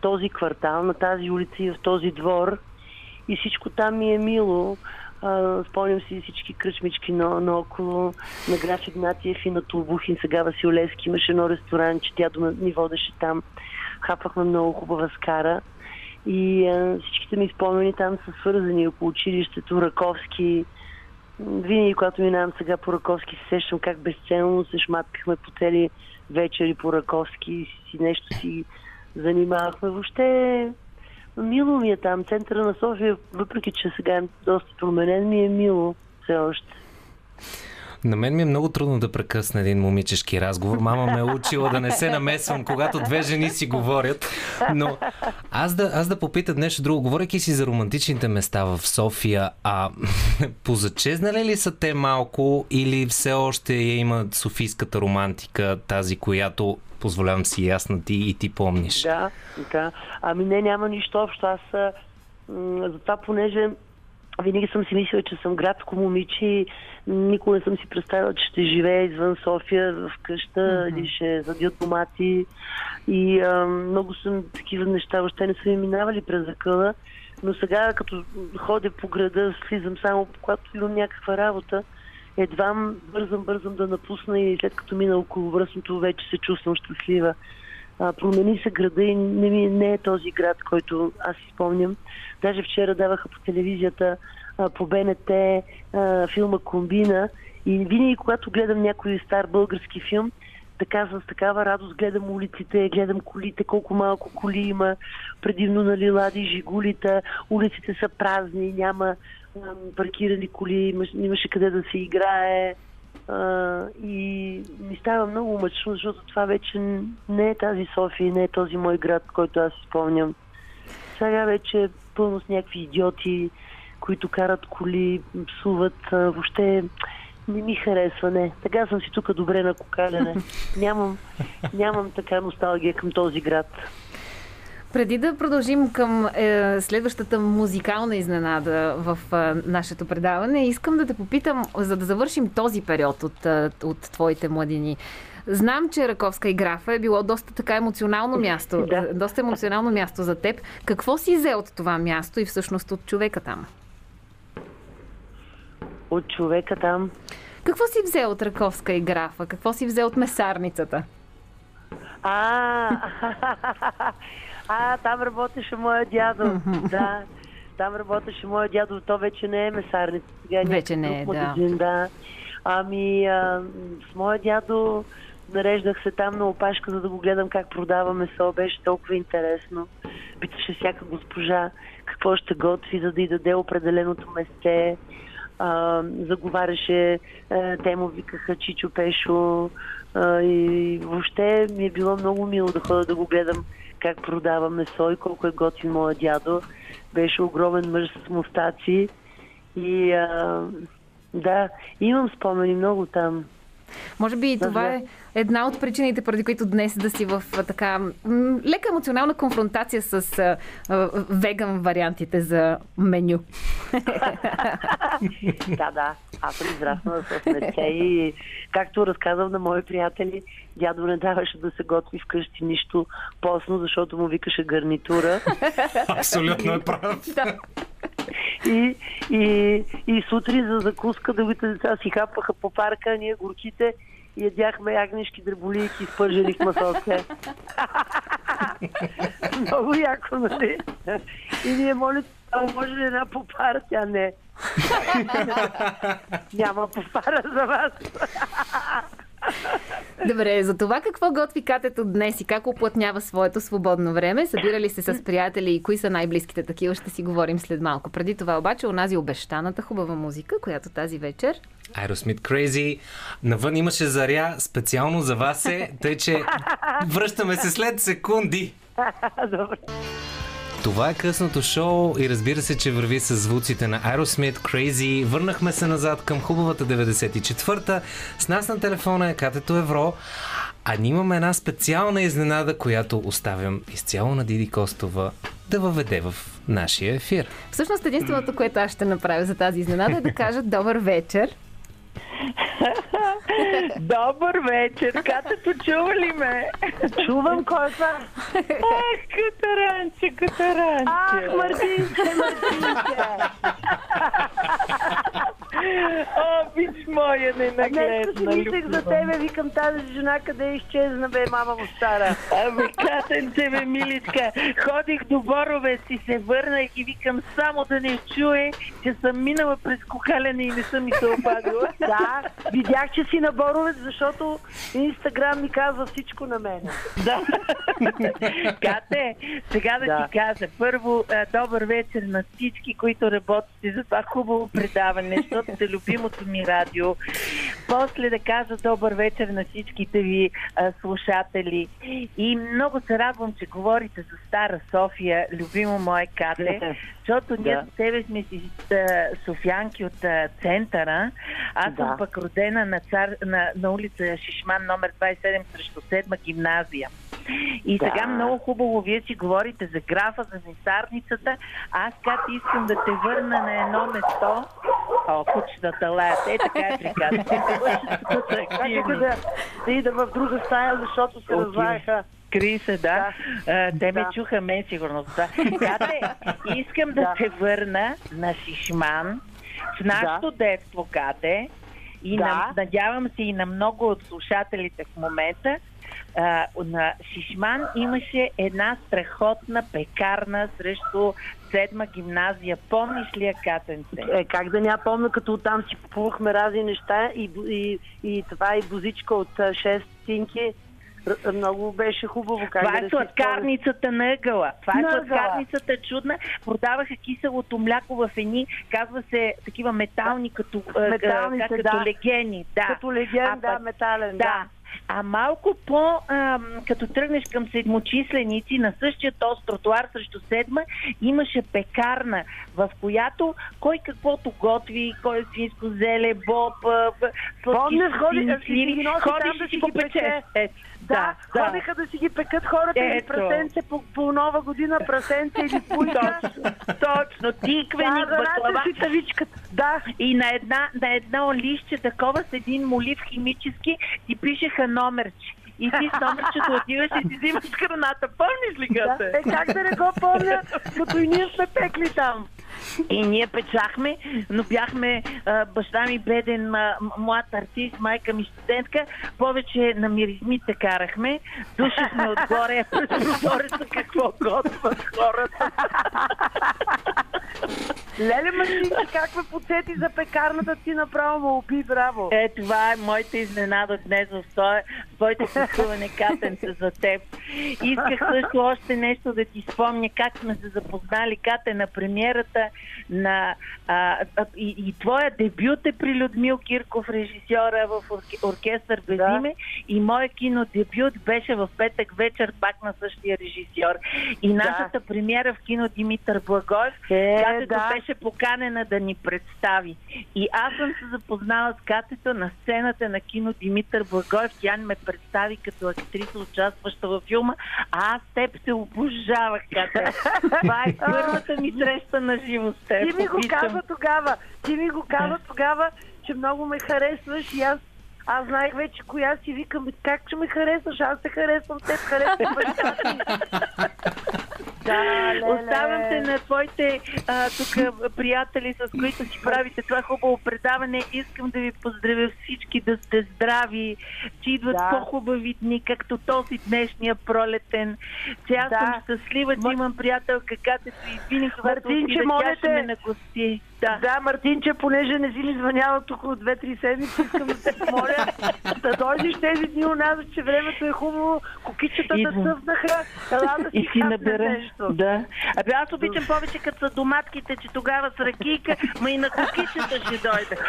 този квартал, на тази улица и в този двор. И всичко там ми е мило. А, спомням си всички кръчмички на, наоколо, на граф Игнатиев и на Толбухин, сега Василевски. Имаше едно ресторант, че тя ни водеше там. Хапахме много хубава скара. И а, всичките ми спомени там са свързани по училището, Раковски. Винаги, когато минавам сега по Раковски, се сещам как безценно се шматкахме по цели вечери по Раковски си нещо си занимавахме. Въобще мило ми е там. Центъра на София, въпреки че сега е доста променен, ми е мило все още. На мен ми е много трудно да прекъсна един момичешки разговор. Мама ме е учила да не се намесвам, когато две жени си говорят. Но аз да, аз да попитам нещо друго. Говорейки си за романтичните места в София, а позачезнали ли са те малко или все още я има софийската романтика, тази, която позволявам си ясна ти и ти помниш? Да, да. Ами не, няма нищо общо. Аз м- затова, понеже винаги съм си мислила, че съм градско момиче и никога не съм си представила, че ще живея извън София в къща mm-hmm. или ще задят домати. И а, много съм такива неща, въобще не са ми минавали през закъла. Но сега, като ходя по града, слизам само, когато имам някаква работа, едва бързам, бързам да напусна и след като мина около връзното, вече се чувствам щастлива. Промени се града и не, ми, не е този град, който аз спомням. Даже вчера даваха по телевизията, по БНТ, филма Комбина и винаги, когато гледам някой стар български филм, така с такава радост гледам улиците, гледам колите, колко малко коли има, предимно нали лади, жигулита, улиците са празни, няма паркирани коли, имаш, имаше къде да се играе. А, и ми става много мъчно, защото това вече не е тази София, не е този мой град, който аз спомням. Сега вече е пълно с някакви идиоти, които карат коли, псуват. А, въобще не ми харесва, не. Така съм си тук добре на кокаляне. Нямам, нямам така носталгия към този град. Преди да продължим към е, следващата музикална изненада в е, нашето предаване, искам да те попитам, за да завършим този период от, е, от твоите младини. Знам, че Раковска и графа е било доста така емоционално място, Да. доста емоционално място за теб. Какво си взе от това място и всъщност от човека там? От човека там. Какво си взе от Раковска и графа? Какво си взе от месарницата? А, а, там работеше моя дядо. да. Там работеше моя дядо, то вече не е месарница. Сега е Вече не е, друг да. магазин, да. Ами, а, с моя дядо нареждах се там на опашка, за да го гледам как продава месо. Беше толкова интересно. Питаше всяка госпожа какво ще готви, за да й даде определеното месте. А, заговаряше, а, те му викаха Чичо Пешо. А, и въобще ми е било много мило да ходя да го гледам как продава месо и колко е готин моя дядо. Беше огромен мъж с мустаци. И а, да, имам спомени много там. Може би и това е една от причините, поради които днес да си в така лека емоционална конфронтация с а, а, веган вариантите за меню. Да, да. Аз съм израснала с мече и както разказвам на мои приятели, дядо не даваше да се готви вкъщи нищо постно, защото му викаше гарнитура. Абсолютно е прав. Да. И, и, и сутрин за закуска другите деца си хапаха по парка, ние горките и ядяхме ягнешки дреболийки с пържени в масовке. Много яко, нали? И ние моли, а може ли една попара? Тя не. Няма попара за вас. Добре, за това какво готви катето днес и как оплътнява своето свободно време, събирали се с приятели и кои са най-близките такива, ще си говорим след малко. Преди това обаче, онази обещаната хубава музика, която тази вечер Aerosmith Crazy. Навън имаше заря, специално за вас е, тъй че връщаме се след секунди. Добре. Това е късното шоу и разбира се, че върви с звуците на Aerosmith Crazy. Върнахме се назад към хубавата 94-та. С нас на телефона е Катето Евро. А ние имаме една специална изненада, която оставям изцяло на Диди Костова да въведе в нашия ефир. Всъщност единственото, което аз ще направя за тази изненада е да кажа добър вечер. Добър вечер, Катето, чува ли ме? Чувам кой е това. Ах, катаранче, катаранче. Ах, Мартинче, Мартинче. О, бич моя Днес си мислех за тебе, викам тази жена къде изчезна, бе, мама му стара. Абе, катенце, бе, миличка. Ходих до Боровец и се върнах и викам само да не чуе, че съм минала през кокалене и не съм ми се обадила. Да, видях, че си на Боровец, защото Инстаграм ми казва всичко на мен. Да. Кате, сега да, Да. ти кажа. Първо, добър вечер на всички, които работите за това хубаво предаване, защото сте любимото ми радио. После да кажа добър вечер на всичките ви а, слушатели. И много се радвам, че говорите за Стара София, любимо мое Кате, защото ние Да. с тебе сме си а, софиянки от а, центъра. Аз Да. съм пък родена на, цар, на, на улица Шишман, номер 27, срещу седма гимназия. И Да. сега много хубаво вие си говорите за графа, за месарницата. Аз как искам да те върна на едно место. О, кучетата лаят. Е, така е. Чакайте да, да ида в друга стая, защото се Окей. разлаяха. Кри се, да. Те ме Да. чуха мен сигурно. Да. Искам да Да. те върна на Шишман в нашето детство, Кате. И Да. на, надявам се и на много от слушателите в момента. А, на Шишман имаше една страхотна пекарна срещу седма гимназия. Помниш ли я, Катенце? Е, как да няма помня, като оттам си купувахме разни неща и, и, и това и бузичка от а, 6 стинки. Много беше хубаво. Как Това да е сладкарницата на ъгъла. Това е сладкарницата чудна. Продаваха киселото мляко в едни, казва се, такива метални, като, а, Металните, как, като да. легени. Да. Като леген, А да, метален, Да. да. А малко по, ам, като тръгнеш към седмочисленици, на същия този тротуар срещу седма, имаше пекарна, в която кой каквото готви, кой е свинско зеле, боб, а, сладки Помня, ходи- там ходиш да си го пече. Да, да, ходиха да си ги пекат хората или Ето. прасенце по, по нова година, прасенце или пуйка. Точно, точно. Тиквени, Да, да, баклава. си тавичката. Да, И на, една, на едно лище такова с един молив химически ти пишеха номерче. и ти с номерчето отиваш и си взимаш храната. Помниш ли Да, Кате? е, как да не го помня, като и ние сме пекли там. И ние печахме, но бяхме а, баща ми беден а, млад артист, майка ми студентка. Повече на миризмите карахме. Душихме отгоре през прозореца какво готвят хората. Леле, Матинче, как ме подсети за пекарната ти направо му уби, браво. Е, това е моята изненада днес в твоето пътуване, Катенце, за теб. Исках също още нещо да ти спомня как сме се запознали, Кате, на премиерата на... А, и, и твоя дебют е при Людмил Кирков, режисьора в орке, оркестър без Да. име и моя кинодебют беше в петък вечер пак на същия режисьор. И нашата премиера в кино Димитър Благоев, Е, Катето да. беше поканена да ни представи. И аз съм се запознала с Катето на сцената на кино Димитър Благоев. Тя ме представи като актриса, участваща във филма. А аз теб се обожавах, Кате. Това е първата ми среща на живо теб. Ти ми го каза тогава. Ти ми го каза тогава, че много ме харесваш и аз аз знаех вече коя си викам, «Бе, как ще ме харесваш, аз те харесвам, теб харесвам баща ти. Да. Оставям те на твоите а, тук приятели, с които си правите това хубаво предаване. Искам да ви поздравя всички да сте здрави, че идват Да. по-хубави дни, както този днешния пролетен. Че аз Да. съм щастлива, че имам приятелка Катето и винаги, когато Мартинче, отида, моля тя ще те. ме нагости. Да. Да, Мартинче, понеже не си ми тук от 2-3 седмици, искам да те помоля да дойдеш тези дни у нас, че времето е хубаво, кукичетата Идвам. цъфнаха, ела да си И си набера. нещо. Да. Абе аз обичам повече като са доматките, че тогава с ракийка, ма и на кукичета ще дойде.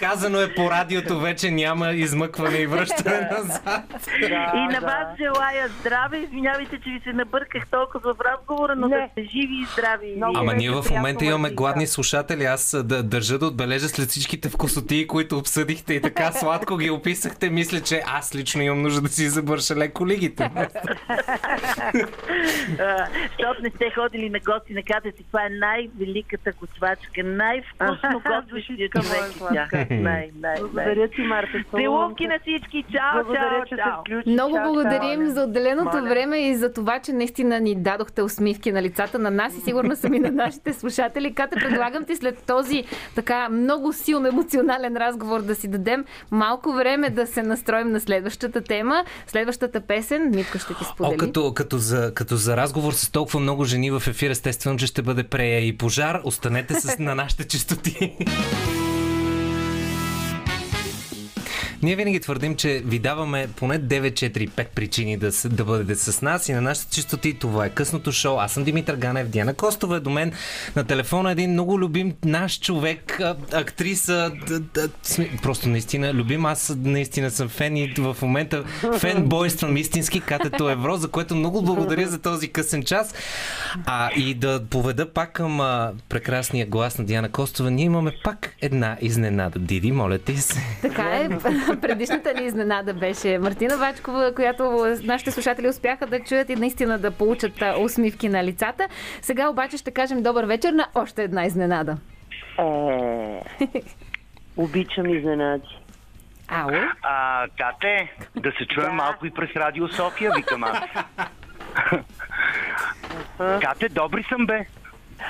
Казано е по радиото, вече няма измъкване и връщане назад. Да, И на да. вас желая здраве. Извинявайте, че ви се набърках толкова в разговора, но Не. да сте живи и здрави. Много Ама ние в приятно, момента имаме Мартинка. гладни слушатели. Аз а, да, държа да отбележа след всичките вкусотии, които обсъдихте и така сладко ги описахте. Мисля, че аз лично имам нужда да си забърша леко лигите. Защото не сте ходили на гости на катето. Това е най-великата готвачка, най-вкусно Душичка човек. Най, най. Благодаря ти, Марта. Целунки на всички. Чао, Благодаря, чао, чао. включи. Много Чао, благодарим чао. за отделеното Моля. време и за това, че наистина ни дадохте усмивки на лицата на нас и сигурно сами на нашите слушатели. Ката, предлагам ти след този така много силно емоционален разговор да си дадем малко време да се настроим на следващата тема. Следващата песен Митко ще ти сподели. О, като, като, за, като за разговор с толкова много жени в ефир, естествено, че ще бъде прея и пожар. Останете с на нашите частоти. Ние винаги твърдим, че ви даваме поне 9, 4, 5 причини да, да бъдете с нас и на нашите чистоти. Това е късното шоу. Аз съм Димитър Ганев, Диана Костова е до мен. На телефона е един много любим наш човек, актриса. д- д- сме- Просто наистина любим. Аз наистина съм фен и в момента фенбойствам истински Катето Евро, за което много благодаря за този късен час. А и да поведа пак към а, прекрасния глас на Диана Костова. Ние имаме пак една изненада. Диди, моля ти се. Така е. Предишната ни изненада беше Мартина Вачкова, която нашите слушатели успяха да чуят и наистина да получат усмивки на лицата. Сега обаче ще кажем добър вечер на още една изненада. Е, обичам изненади. Ало? А, Кате, да се чуем малко и през Радио София, викам аз. Кате, добри съм бе.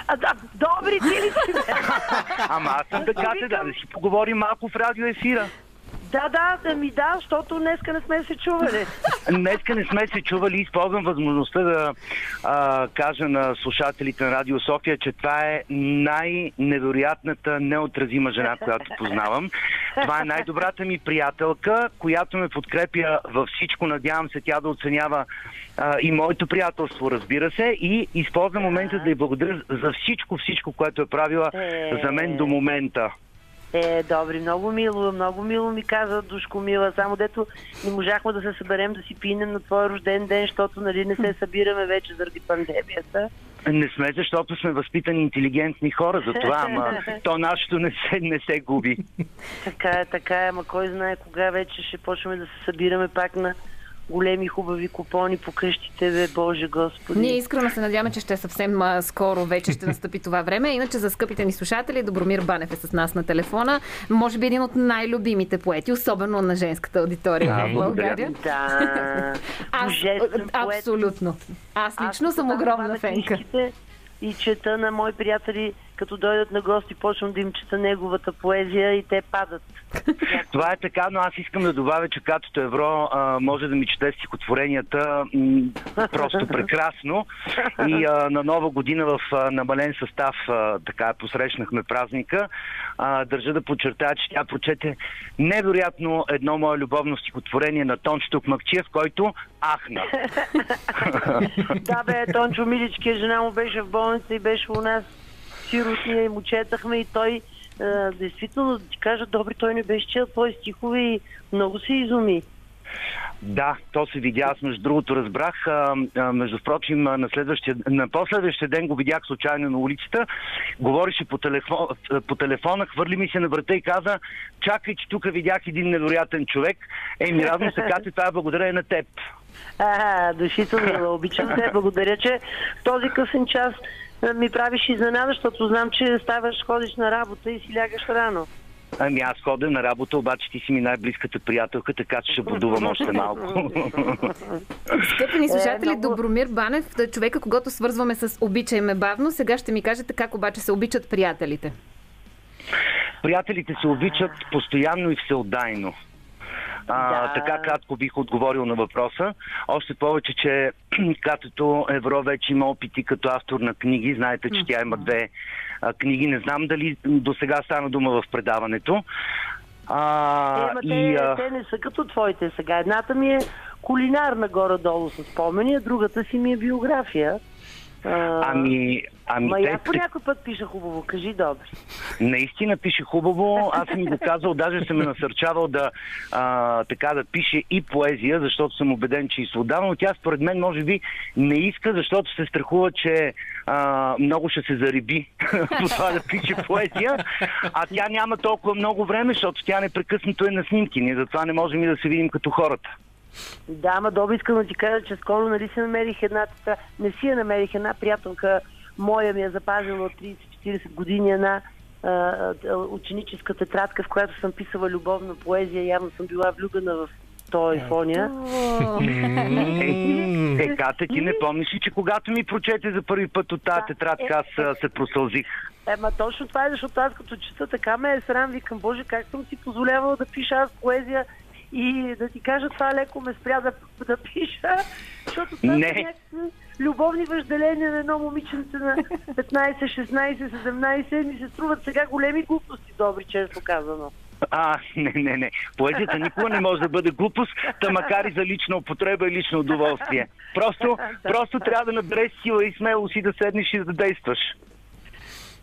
А, да, добри ти ли си? Ама аз съм да Кате, да, да си поговорим малко в радио ефира. Да, да, да ми да, защото днеска не сме се чували. Днеска не сме се чували, използвам възможността да а, кажа на слушателите на Радио София, че това е най-невероятната, неотразима жена, която познавам. Това е най-добрата ми приятелка, която ме подкрепя във всичко. Надявам се тя да оценява а, и моето приятелство, разбира се. И използвам момента да й благодаря за всичко, всичко, което е правила Е. за мен до момента. Е, добри, много мило, много мило ми каза Душко Мила, само дето не можахме да се съберем да си пинем на твой рожден ден, защото нали не се събираме вече заради пандемията. Не сме, защото сме възпитани интелигентни хора за това, ама то нашето не се, не се губи. Така е, така е, ама кой знае кога вече ще почваме да се събираме пак на големи хубави купони по къщите, бе, Боже Господи. Ние искрено се надяваме, че ще е съвсем а, скоро вече ще настъпи това време. Иначе за скъпите ни слушатели, Добромир Банев е с нас на телефона. Може би един от най-любимите поети, особено на женската аудитория А, в. България. Да, Аз, абсолютно. Аз лично Аз съм огромна фенка. И чета на мои приятели, като дойдат на гости, почвам да им чета неговата поезия и те падат. Това е така, но аз искам да добавя, че Катото Евро а, може да ми чете стихотворенията м, просто прекрасно. И а, на нова година в а, намален състав а, така посрещнахме празника. А, държа да подчертая, че тя прочете невероятно едно мое любовно стихотворение на Тончо Токмакчиев, който ахна. да, бе, Тончо Милички, жена му беше в болница и беше у нас сиротния и му четахме и той а, действително, да ти кажа, добри, той не беше чел твои стихове и много се изуми. Да, то се видя. Аз между другото разбрах. А, а, между впрочем, на, следващия, на последващия ден го видях случайно на улицата. Говореше по, телефон, по телефона, хвърли ми се на врата и каза, чакай, че тук видях един невероятен човек. Ей, ми радвам се, Кати, това е благодарение на теб. А, душито мила, обичам те. Благодаря, че този късен час ми правиш изненада, защото знам, че ставаш, ходиш на работа и си лягаш рано. Ами аз ходя на работа, обаче ти си ми най-близката приятелка, така че ще будувам още малко. Скъпи ни слушатели, Е, много- Добромир Банев, да е човека, когато свързваме с обичай ме бавно, сега ще ми кажете как обаче се обичат приятелите. Приятелите се обичат постоянно и всеотдайно. А, Да. Така кратко бих отговорил на въпроса. Още повече, че Катето Евро вече има опити като автор на книги. Знаете, че тя има две а, книги. Не знам дали до сега стана дума в предаването. А, Е, ма и, те, а, те не са като твоите сега. Едната ми е кулинарна горе-долу с спомени, а другата си ми е биография. А, ами, ами Ма те, я по някой път пиша хубаво, кажи добре. Наистина пише хубаво. Аз съм го казал, даже съм ме насърчавал да а, така да пише и поезия, защото съм убеден, че и свобода, но тя според мен може би не иска, защото се страхува, че а, много ще се зариби по това да пише поезия, а тя няма толкова много време, защото тя непрекъснато е на снимки. Ние затова не можем и да се видим като хората. Да, ама Доби, искам да ти кажа, че скоро нали си намерих една така, не си я намерих, една приятелка моя ми е запазила от 30-40 години една а, ученическа тетрадка, в която съм писала любовна поезия. Явно съм била влюбена в този фоня. Е, е, Ката, ти не помниш ли, че когато ми прочете за първи път от тази тетрадка, Е, аз се просълзих. Ема точно това е, защото аз като чета така ме е срам, викам, Боже, как съм си позволявала да пиша аз поезия и да ти кажа, това леко ме спря да, да пиша, защото това Не. са някакви любовни въжделения на едно момиченце на 15, 16, 17 ми се струват сега големи глупости, добри, често казано. А, не, не, не. Поезията никога не може да бъде глупост, та макар и за лична употреба и лично удоволствие. Просто, просто трябва да набереш сила и смелост и да седнеш и да действаш.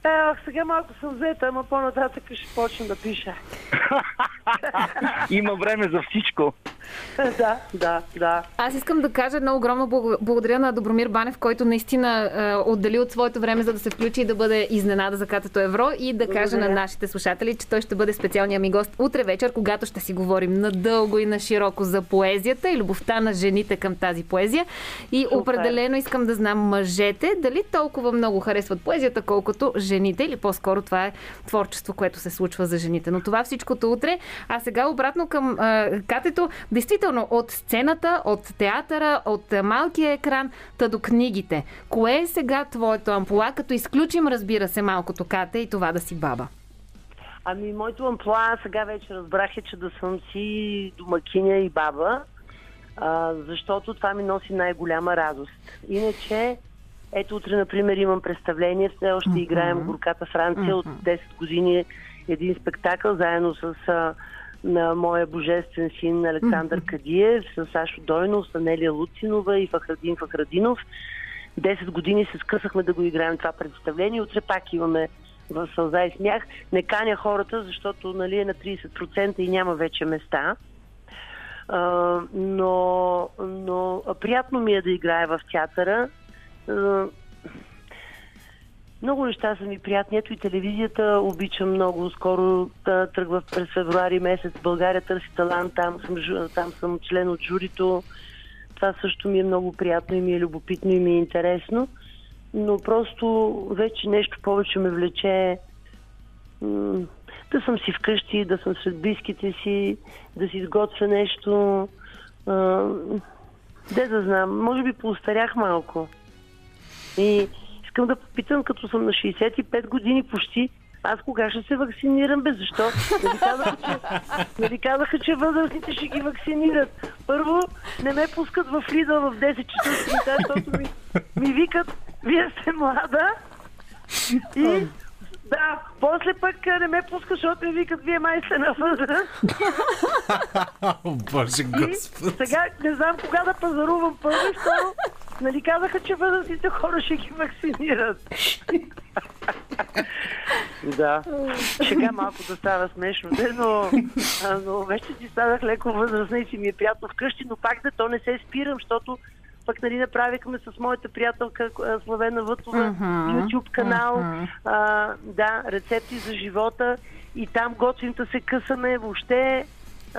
Е, ах, сега малко съм взета, ама по-нататък ще почна да пиша. Има време за всичко. да, да, да. Аз искам да кажа едно огромно благ- благодаря на Добромир Банев, който наистина е, отдели от своето време, за да се включи и да бъде изненада за Катето Евро и да каже на нашите слушатели, че той ще бъде специалният ми гост утре вечер, когато ще си говорим надълго и на широко за поезията и любовта на жените към тази поезия. И Супер. определено искам да знам мъжете дали толкова много харесват поезията, колкото жените или по-скоро това е творчество, което се случва за жените. Но това всичкото утре. А сега обратно към а, Катето. Действително, от сцената, от театъра, от малкия екран, та до книгите. Кое е сега твоето ампула, като изключим, разбира се, малкото Кате и това да си баба? Ами, моето амплуа сега вече разбрах е, че да съм си домакиня и баба, а, защото това ми носи най-голяма радост. Иначе, ето утре, например, имам представление, все още играем Горката Франция от 10 години един спектакъл, заедно с а, на моя божествен син Александър Кадиев, с Сашо Дойнов, с Анелия Луцинова и Фахрадин Фахрадинов. 10 години се скъсахме да го играем това представление. Утре пак имаме в сълза и смях. Не каня хората, защото нали, е на 30% и няма вече места. А, но, но приятно ми е да играя в театъра. А, много неща са ми приятни. Ето и телевизията обичам много. Скоро да, тръгва през февруари месец. България търси талант. Там съм, там съм член от журито. това също ми е много приятно и ми е любопитно и ми е интересно. Но просто вече нещо повече ме влече да съм си вкъщи, да съм сред близките си, да си изготвя нещо. А, де да знам, може би поостарях малко. И искам да попитам, като съм на 65 години почти, аз кога ще се вакцинирам, бе? Защо? Нали казаха, че, нали казаха, че възрастните ще ги вакцинират. Първо, не ме пускат в Лидъл в 10 часа сутринта, защото ми, ми викат, вие сте млада. И да, после пък а, не ме пускат, защото ми викат, вие май сте на възраст. Боже Господ. сега не знам кога да пазарувам първо второ. Нали казаха, че възрастните хора ще ги вакцинират. да. Сега малко да става смешно, де, но, но вече си станах леко възрастна и си ми е приятно вкъщи, но пак да то не се спирам, защото пък нали направихме с моята приятелка Славена Вътова Мгм, YouTube канал, мгм. а, да, рецепти за живота и там готвим да се късаме въобще.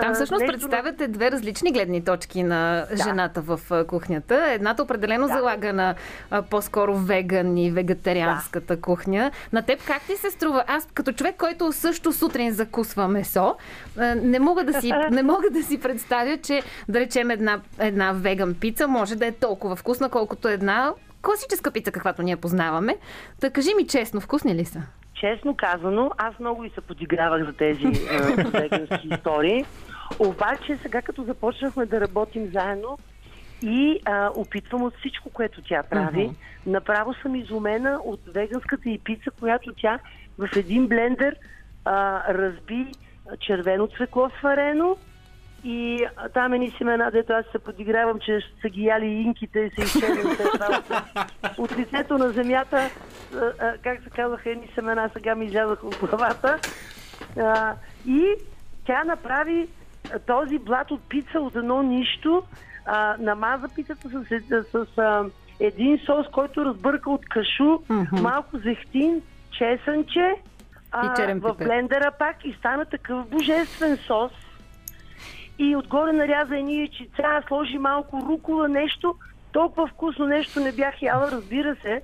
Там всъщност нещо представяте две различни гледни точки на жената в кухнята. Едната определено залага на по-скоро веган и вегетарианската кухня. На теб как ти се струва? Аз като човек, който също сутрин закусва месо, не мога да си, не мога да си представя, че да речем една, една веган пица може да е толкова вкусна, колкото една класическа пица, каквато ние познаваме. Та кажи ми честно, вкусни ли са? Честно казано, аз много и се подигравах за тези е, вегански истории. Обаче сега като започнахме да работим заедно и а, опитвам от всичко, което тя прави, направо съм изумена от веганската и пица, която тя в един блендер а, разби червено цвекло сварено и а, там е ни семена, дето аз се подигравам, че са ги яли инките и се това от, лицето на земята, а, а, как се казаха едни семена, сега ми излязаха от главата. А, и тя направи този блат от пица от едно нищо, а, намаза пицата с, с, с а, един сос, който разбърка от кашу, Мгм. малко зехтин, чесънче, а, И в блендера пак и стана такъв божествен сос. И отгоре наряза едни яйчица, сложи малко рукола, нещо. Толкова вкусно нещо не бях яла, разбира се,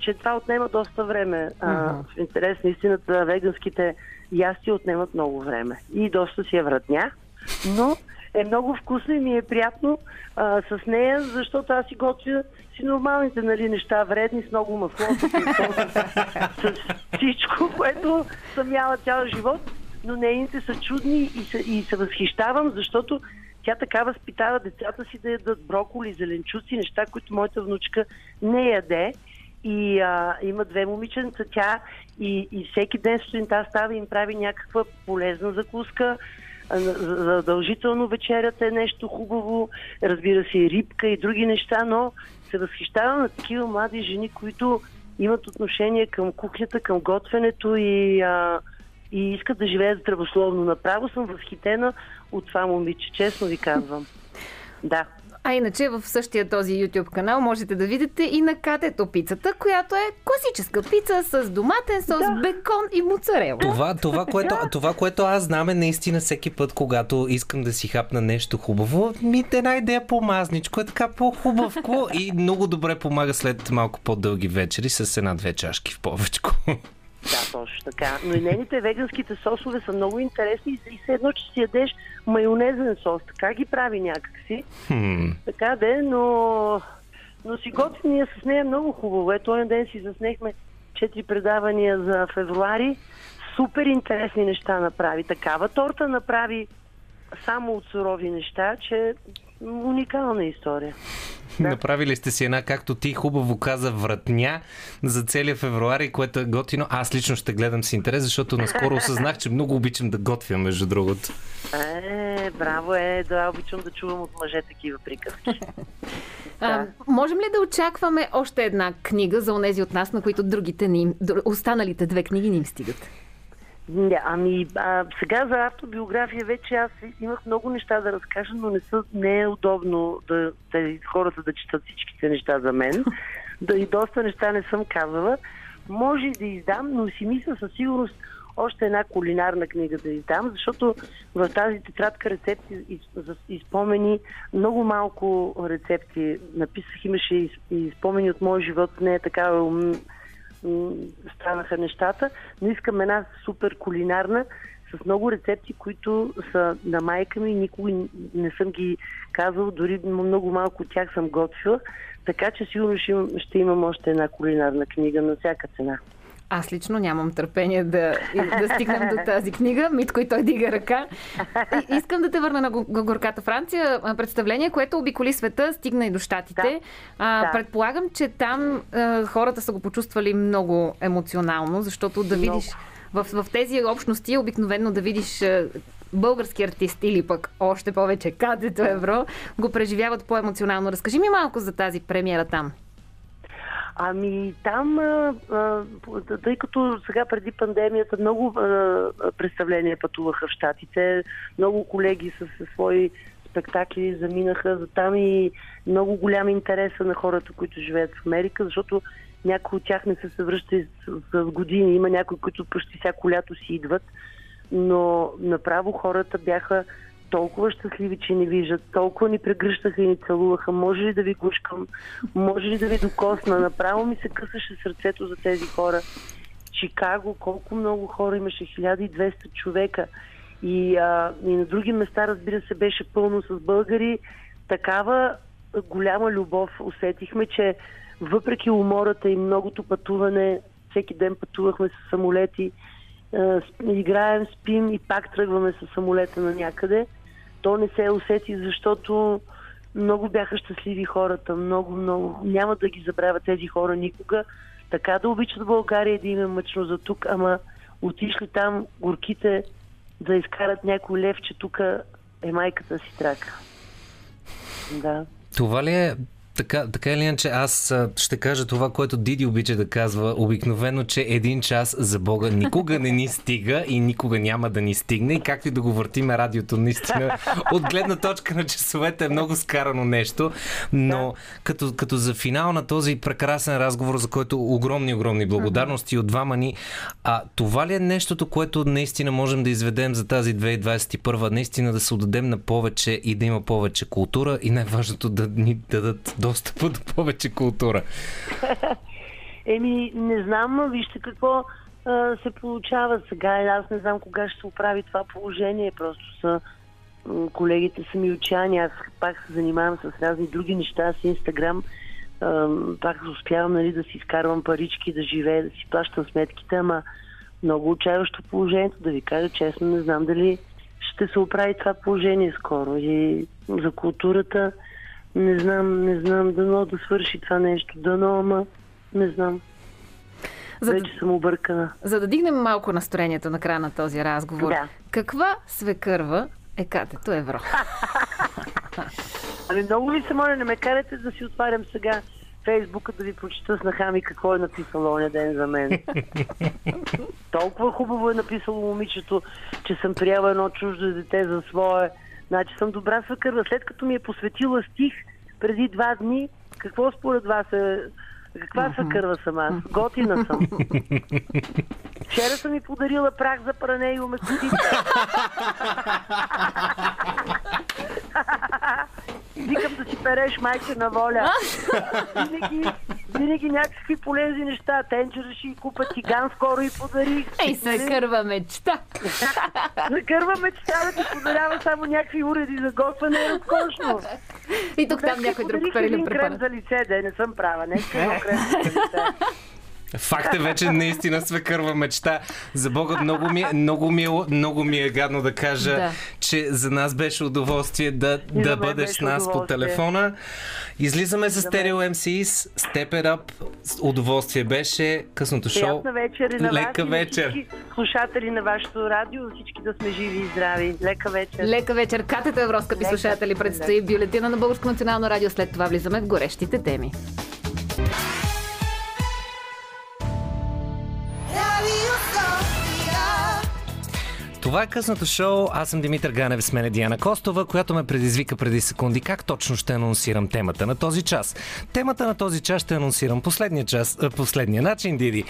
че това отнема доста време. А, в интерес на истината, веганските ястия отнемат много време. И доста си е вратня. Но е много вкусно и ми е приятно а, с нея, защото аз си готвя си нормалните нали, неща, вредни, с много масло, с, с всичко, което съм яла цял живот, но нейните са чудни и се, и се възхищавам, защото тя така възпитава децата си да ядат броколи, зеленчуци, неща, които моята внучка не яде. И а, има две момиченца, тя и, и всеки ден сутринта става им прави някаква полезна закуска. Задължително вечерята е нещо хубаво, разбира се и рибка и други неща, но се възхищавам на такива млади жени, които имат отношение към кухнята, към готвенето и, а, и искат да живеят здравословно. Направо съм възхитена от това момиче, честно ви казвам. Да. А иначе в същия този YouTube канал можете да видите и на катето пицата, която е класическа пица с доматен сос, Да. бекон и моцарела. Това, това, което, това, което аз знам е наистина всеки път, когато искам да си хапна нещо хубаво, ми една идея по-мазничко, е така по-хубавко и много добре помага след малко по-дълги вечери с една-две чашки в повечко. Да, точно така. Но и нейните веганските сосове са много интересни и все едно, че си ядеш майонезен сос. Така ги прави някакси. Хм. Така де, но, но си готвим ние с нея много хубаво. Ето, този ден си заснехме четири предавания за февруари. Супер интересни неща направи. Такава торта направи само от сурови неща, че уникална история. Направили сте си една, както ти хубаво каза, вратня за целия февруари, което е готино. Аз лично ще гледам с интерес, защото наскоро осъзнах, че много обичам да готвя, между другото. Е, браво е, да, обичам да чувам от мъже такива приказки. А, можем ли да очакваме още една книга за онези от нас, на които другите ни, останалите две книги ни им стигат? Не, ами а, сега за автобиография вече аз имах много неща да разкажа, но не, са, не е удобно да, тези хората да четат всичките неща за мен. Да и доста неща не съм казала. Може да издам, но си мисля със сигурност още една кулинарна книга да издам, защото в тази тетрадка рецепти и, спомени много малко рецепти написах, имаше и, спомени от моя живот, не е така м, м, станаха нещата, но искам една супер кулинарна с много рецепти, които са на майка ми, никога не съм ги казвал, дори много малко от тях съм готвила, така че сигурно ще ще имам още една кулинарна книга на всяка цена. Аз лично нямам търпение да, да стигнем до тази книга. Митко и той дига ръка. И, искам да те върна на го- горката Франция. Представление, което обиколи света, стигна и до Штатите. Да. А, Да. Предполагам, че там а, хората са го почувствали много емоционално, защото да Много. видиш в, в тези общности обикновено да видиш български артист или пък още повече катето евро, го преживяват по-емоционално. Разкажи ми малко за тази премиера там. Ами там, а, а, тъй като сега преди пандемията много а, представления пътуваха в Штатите, много колеги с, с свои спектакли заминаха за там и много голям интерес е на хората, които живеят в Америка, защото някои от тях не са се връщали с, с години. Има някои, които почти всяко лято си идват, но направо хората бяха толкова щастливи, че ни виждат, толкова ни прегръщаха и ни целуваха. Може ли да ви гушкам? Може ли да ви докосна? Направо ми се късаше сърцето за тези хора. Чикаго, колко много хора имаше, 1200 човека. И, а, и на други места, разбира се, беше пълно с българи. Такава голяма любов усетихме, че въпреки умората и многото пътуване, всеки ден пътувахме с самолети, играем, спим и пак тръгваме с самолета на някъде. То не се усети, защото много бяха щастливи хората, много, много. Няма да ги забравя тези хора никога. Така да обичат България да им е мъчно за тук, ама отишли там горките да изкарат някой лев, че тук е майката си трака. Да. Това ли е така, така или иначе, аз ще кажа това, което Диди обича да казва обикновено, че един час за Бога никога не ни стига и никога няма да ни стигне. И както и да го въртиме радиото, наистина, от гледна точка на часовете е много скарано нещо. Но като, като за финал на този прекрасен разговор, за който огромни, огромни благодарности от двама ни, а това ли е нещото, което наистина можем да изведем за тази 2021, наистина да се отдадем на повече и да има повече култура и най-важното да ни дадат достъпа до повече култура. Еми, не знам, но вижте какво а, се получава сега. Аз не знам кога ще се оправи това положение. Просто са колегите са ми отчаяни. Аз пак се занимавам с разни други неща с Инстаграм. Ам, Пак успявам нали, да си изкарвам парички, да живея, да си плащам сметките, ама много отчаяващо положението. Да ви кажа честно, не знам дали ще се оправи това положение скоро. И за културата не знам, не знам, дано да свърши това нещо. Дано, ама не знам. За да, Вече съм объркана. за да дигнем малко настроението на края на този разговор, Да. каква свекърва е катето евро? Ами много ви се моля, не ме карате да си отварям сега Фейсбука да ви прочита снаха ми какво е написало оня ден за мен. Толкова хубаво е написало момичето, че съм приела едно чуждо дете за свое. Значи съм добра свекърва. След като ми е посветила стих преди два дни, какво според вас е... Каква свекърва съм аз? Готина съм. Вчера съм ми подарила прах за пране и уместотица. Викам да си переш майка на воля. Винаги, винаги някакви полезни неща. Тенджера ще и купа тиган, скоро и подарих. Ей, свекърва мечта! Закърва мечта да ти подарява само някакви уреди за готвене е разкошно. И тук там някой друг подарих перилен един крем препарат. за лице, да не съм права. Не Факт е вече наистина свекърва мечта. За Бога, много ми, е- много ми, е, много ми е гадно да кажа, Да. че за нас беше удоволствие да, И да бъдеш с нас по телефона. Излизаме с Stereo MCs, Step It Up. Удоволствие беше късното шоу. Вечер и на вас Лека и на вечер. всички слушатели на вашето радио. Всички да сме живи и здрави. Лека вечер. Лека вечер, катето евро, скъпи Лека. слушатели, предстои бюлетина на Българско национално радио. След това влизаме в горещите теми. Това е късното шоу. Аз съм Димитър Ганев, с мен е Диана Костова, която ме предизвика преди секунди как точно ще анонсирам темата на този час. Темата на този час ще анонсирам последния час, последния начин, Диди.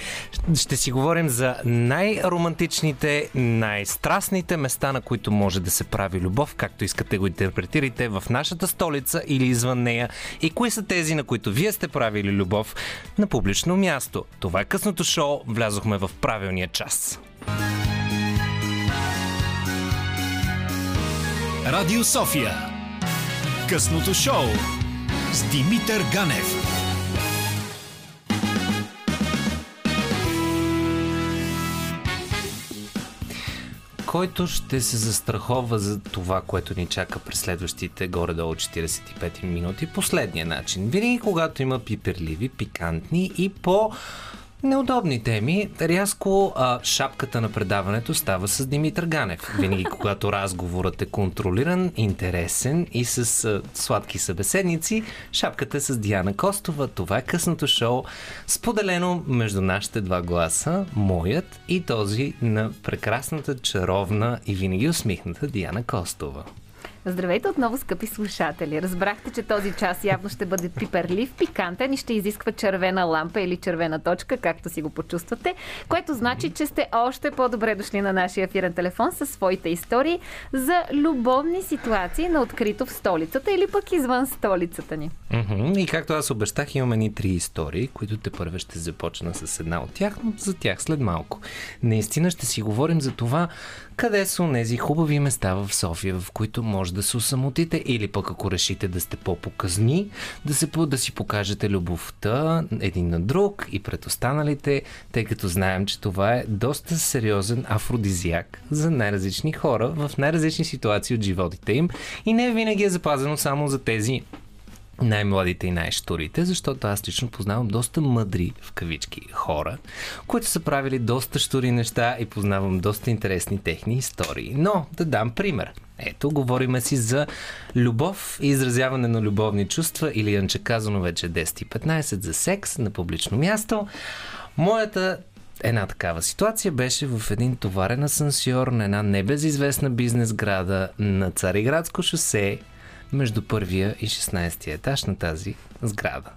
Ще си говорим за най-романтичните, най-страстните места, на които може да се прави любов, както искате го интерпретирайте, в нашата столица или извън нея. И кои са тези, на които вие сте правили любов на публично място. Това е късното шоу. Влязохме в правилния час. Радио София. Късното шоу с Димитър Ганев. който ще се застрахова за това, което ни чака през следващите горе-долу 45 минути. Последния начин. Винаги, когато има пиперливи, пикантни и по неудобни теми, рязко а, шапката на предаването става с Димитър Ганев. Винаги, когато разговорът е контролиран, интересен и с а, сладки събеседници, шапката е с Диана Костова. Това е късното шоу, споделено между нашите два гласа, моят и този на прекрасната, чаровна и винаги усмихната Диана Костова. Здравейте отново, скъпи слушатели. Разбрахте, че този час явно ще бъде пиперлив, пикантен и ще изисква червена лампа или червена точка, както си го почувствате, което значи, че сте още по-добре дошли на нашия ефирен телефон със своите истории за любовни ситуации на открито в столицата или пък извън столицата ни. И както аз обещах, имаме ни три истории, които те първо ще започна с една от тях, но за тях след малко. Наистина ще си говорим за това, къде са тези хубави места в София, в които може да се осамотите? Или пък ако решите да сте по-показни, да, се, да си покажете любовта един на друг и пред останалите, тъй като знаем, че това е доста сериозен афродизиак за най-различни хора в най-различни ситуации от животите им. И не винаги е запазено само за тези най-младите и най-штурите, защото аз лично познавам доста мъдри в кавички хора, които са правили доста штури неща и познавам доста интересни техни истории. Но да дам пример. Ето, говориме си за любов и изразяване на любовни чувства или анче казано вече 10 и 15 за секс на публично място. Моята Една такава ситуация беше в един товарен асансьор на една небезизвестна бизнес града на Цариградско шосе между първия и 16 етаж на тази сграда.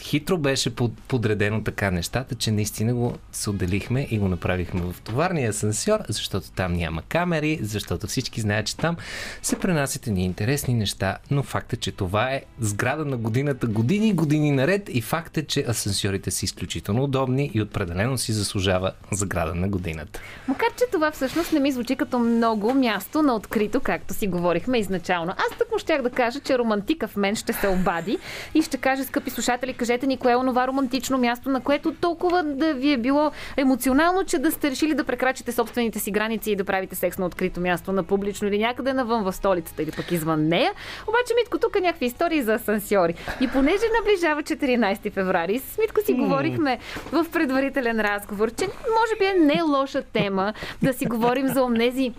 Хитро беше под- подредено така нещата, че наистина го се отделихме и го направихме в товарния асансьор, защото там няма камери, защото всички знаят, че там се пренасят едни интересни неща, но факт е, че това е сграда на годината години и години наред и факт е, че асансьорите са изключително удобни и определено си заслужава сграда на годината. Макар, че това всъщност не ми звучи като много място на открито, както си говорихме изначално. Аз тъкмо щях да кажа, че романтика в мен ще се обади и ще каже, скъпи слушатели, кажете ни кое е онова романтично място, на което толкова да ви е било емоционално, че да сте решили да прекрачите собствените си граници и да правите секс на открито място, на публично или някъде навън в столицата или пък извън нея. Обаче, Митко, тук някакви истории за асансьори. И понеже наближава 14 феврари, с Митко си говорихме в предварителен разговор, че може би е не лоша тема да си говорим за онези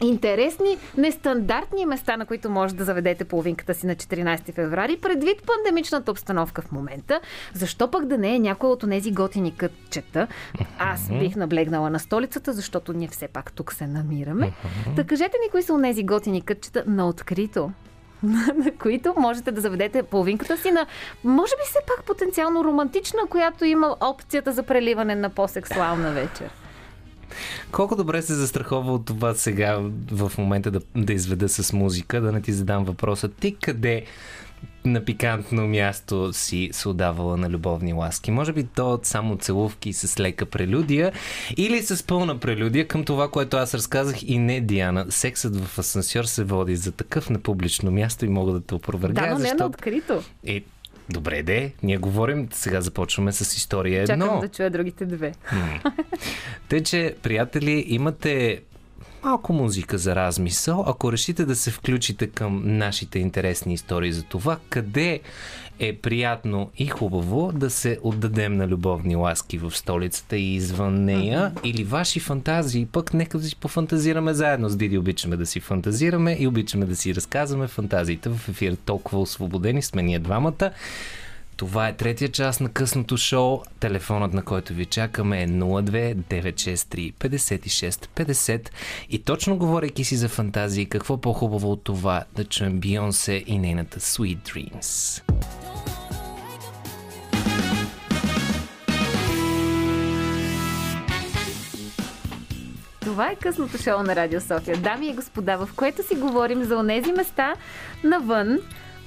интересни, нестандартни места, на които може да заведете половинката си на 14 феврари, предвид пандемичната обстановка в момента. Защо пък да не е някой от тези готини кътчета? Аз бих наблегнала на столицата, защото ние все пак тук се намираме. Да кажете ни кои са онези готини кътчета на открито на които можете да заведете половинката си на, може би все пак потенциално романтична, която има опцията за преливане на по-сексуална вечер. Колко добре се застрахова от това сега в момента да, да изведа с музика, да не ти задам въпроса. Ти къде на пикантно място си се отдавала на любовни ласки? Може би то от само целувки с лека прелюдия или с пълна прелюдия към това, което аз разказах и не Диана. Сексът в асансьор се води за такъв на публично място и мога да те Да, опровергая, но не защото... на открито. Е, добре де, ние говорим, сега започваме с история едно. Чакам да чуя другите две. Тъй, че, приятели, имате малко музика за размисъл, ако решите да се включите към нашите интересни истории за това, къде е приятно и хубаво да се отдадем на любовни ласки в столицата и извън нея, или ваши фантазии, пък нека да си пофантазираме заедно. С Диди обичаме да си фантазираме и обичаме да си разказваме фантазиите в ефир. Толкова освободени сме ние двамата. Това е третия част на късното шоу. Телефонът, на който ви чакаме е 02 963 56 50. И точно говорейки си за фантазии, какво по-хубаво от това да чуем Бионсе и нейната Sweet Dreams. Това е късното шоу на Радио София. Дами и господа, в което си говорим за онези места навън,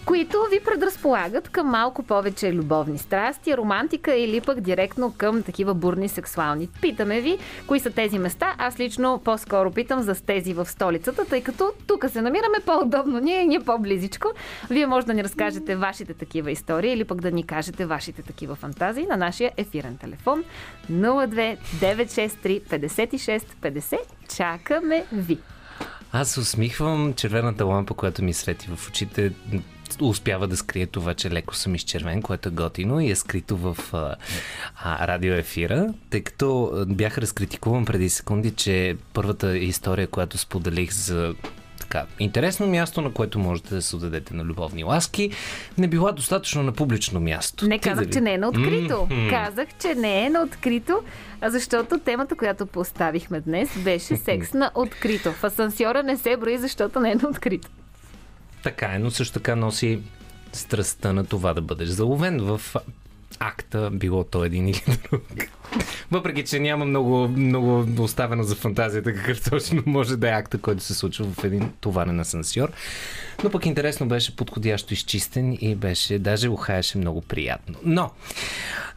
които ви предразполагат към малко повече любовни страсти, романтика или пък директно към такива бурни сексуални. Питаме ви, кои са тези места. Аз лично по-скоро питам за тези в столицата, тъй като тук се намираме по-удобно ние, ние по-близичко. Вие може да ни разкажете вашите такива истории или пък да ни кажете вашите такива фантазии на нашия ефирен телефон 02 963 56 50. Чакаме ви! Аз усмихвам, червената лампа, която ми свети в очите, успява да скрие това, че леко съм изчервен, което е готино и е скрито в а, а, радиоефира, тъй като бях разкритикуван преди секунди, че първата история, която споделих за така, интересно място, на което можете да се отдадете на любовни ласки, не била достатъчно на публично място. Не казах, дали? че не е на открито. Мгм. Казах, че не е на открито, защото темата, която поставихме днес, беше секс на открито. В асансьора не се брои, защото не е на открито. Така е, но също така носи страстта на това да бъдеш заловен в акта, било то един или друг. Въпреки, че няма много, много оставено за фантазията какъв точно може да е акта, който се случва в един товарен асансьор. Но пък интересно беше подходящо изчистен и беше, даже ухаеше много приятно. Но,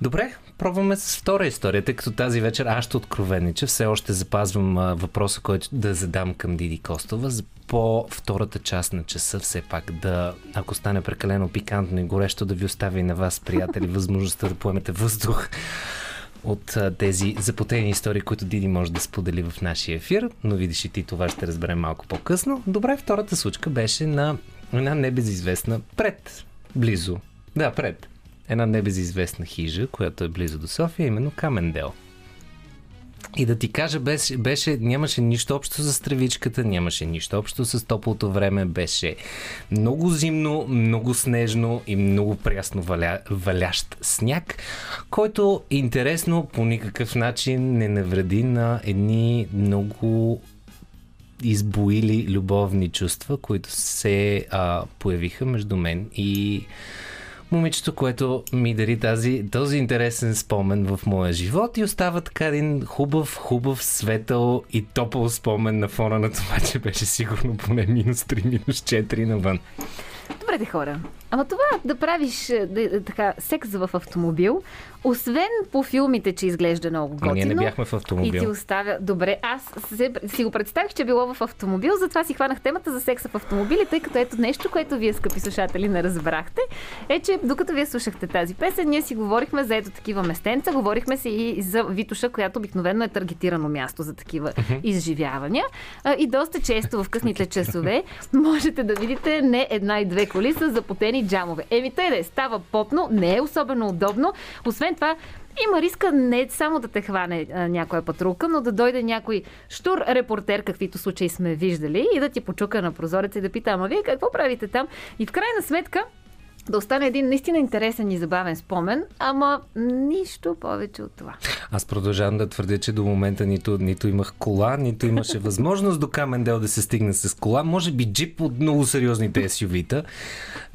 добре, пробваме с втора история, тъй като тази вечер аз ще откровеннича. Все още запазвам въпроса, който да задам към Диди Костова. По втората част на часа все пак да, ако стане прекалено пикантно и горещо, да ви оставя и на вас, приятели, възможността да поемете въздух от тези запотени истории, които Диди може да сподели в нашия ефир, но видиш и ти това ще разберем малко по-късно. Добре, втората случка беше на една небезизвестна пред, близо, да, пред, една небезизвестна хижа, която е близо до София, именно Камендел. И да ти кажа, беше, беше, нямаше нищо общо с тревичката, нямаше нищо общо с топлото време, беше много зимно, много снежно и много прясно валя, валящ сняг, който интересно по никакъв начин не навреди на едни много избоили любовни чувства, които се а, появиха между мен и момичето, което ми дари тази, този интересен спомен в моя живот и остава така един хубав, хубав, светъл и топъл спомен на фона на това, че беше сигурно поне минус 3, минус 4 навън. Добре, де хора. Ама това да правиш е, да, да, така, секс в автомобил, освен по филмите, че изглежда много готино. ние не бяхме в И автомобил. ти оставя. Добре, аз се, си го представих, че е било в автомобил, затова си хванах темата за секса в автомобили, тъй като ето нещо, което вие, скъпи слушатели, не разбрахте, е, че докато вие слушахте тази песен, ние си говорихме за ето такива местенца, говорихме си и за Витуша, която обикновено е таргетирано място за такива изживявания. И доста често в късните часове можете да видите не една и две коли с запотени джамове. Еми, тъй да е, става потно, не е особено удобно. Освен това, има риска не само да те хване а, някоя патрулка, но да дойде някой штур репортер, каквито случаи сме виждали, и да ти почука на прозореца и да пита, ама вие какво правите там? И в крайна сметка да остане един наистина интересен и забавен спомен, ама нищо повече от това. Аз продължавам да твърдя, че до момента нито, нито имах кола, нито имаше възможност до Камендел да се стигне с кола. Може би джип от много сериозните SUV-та,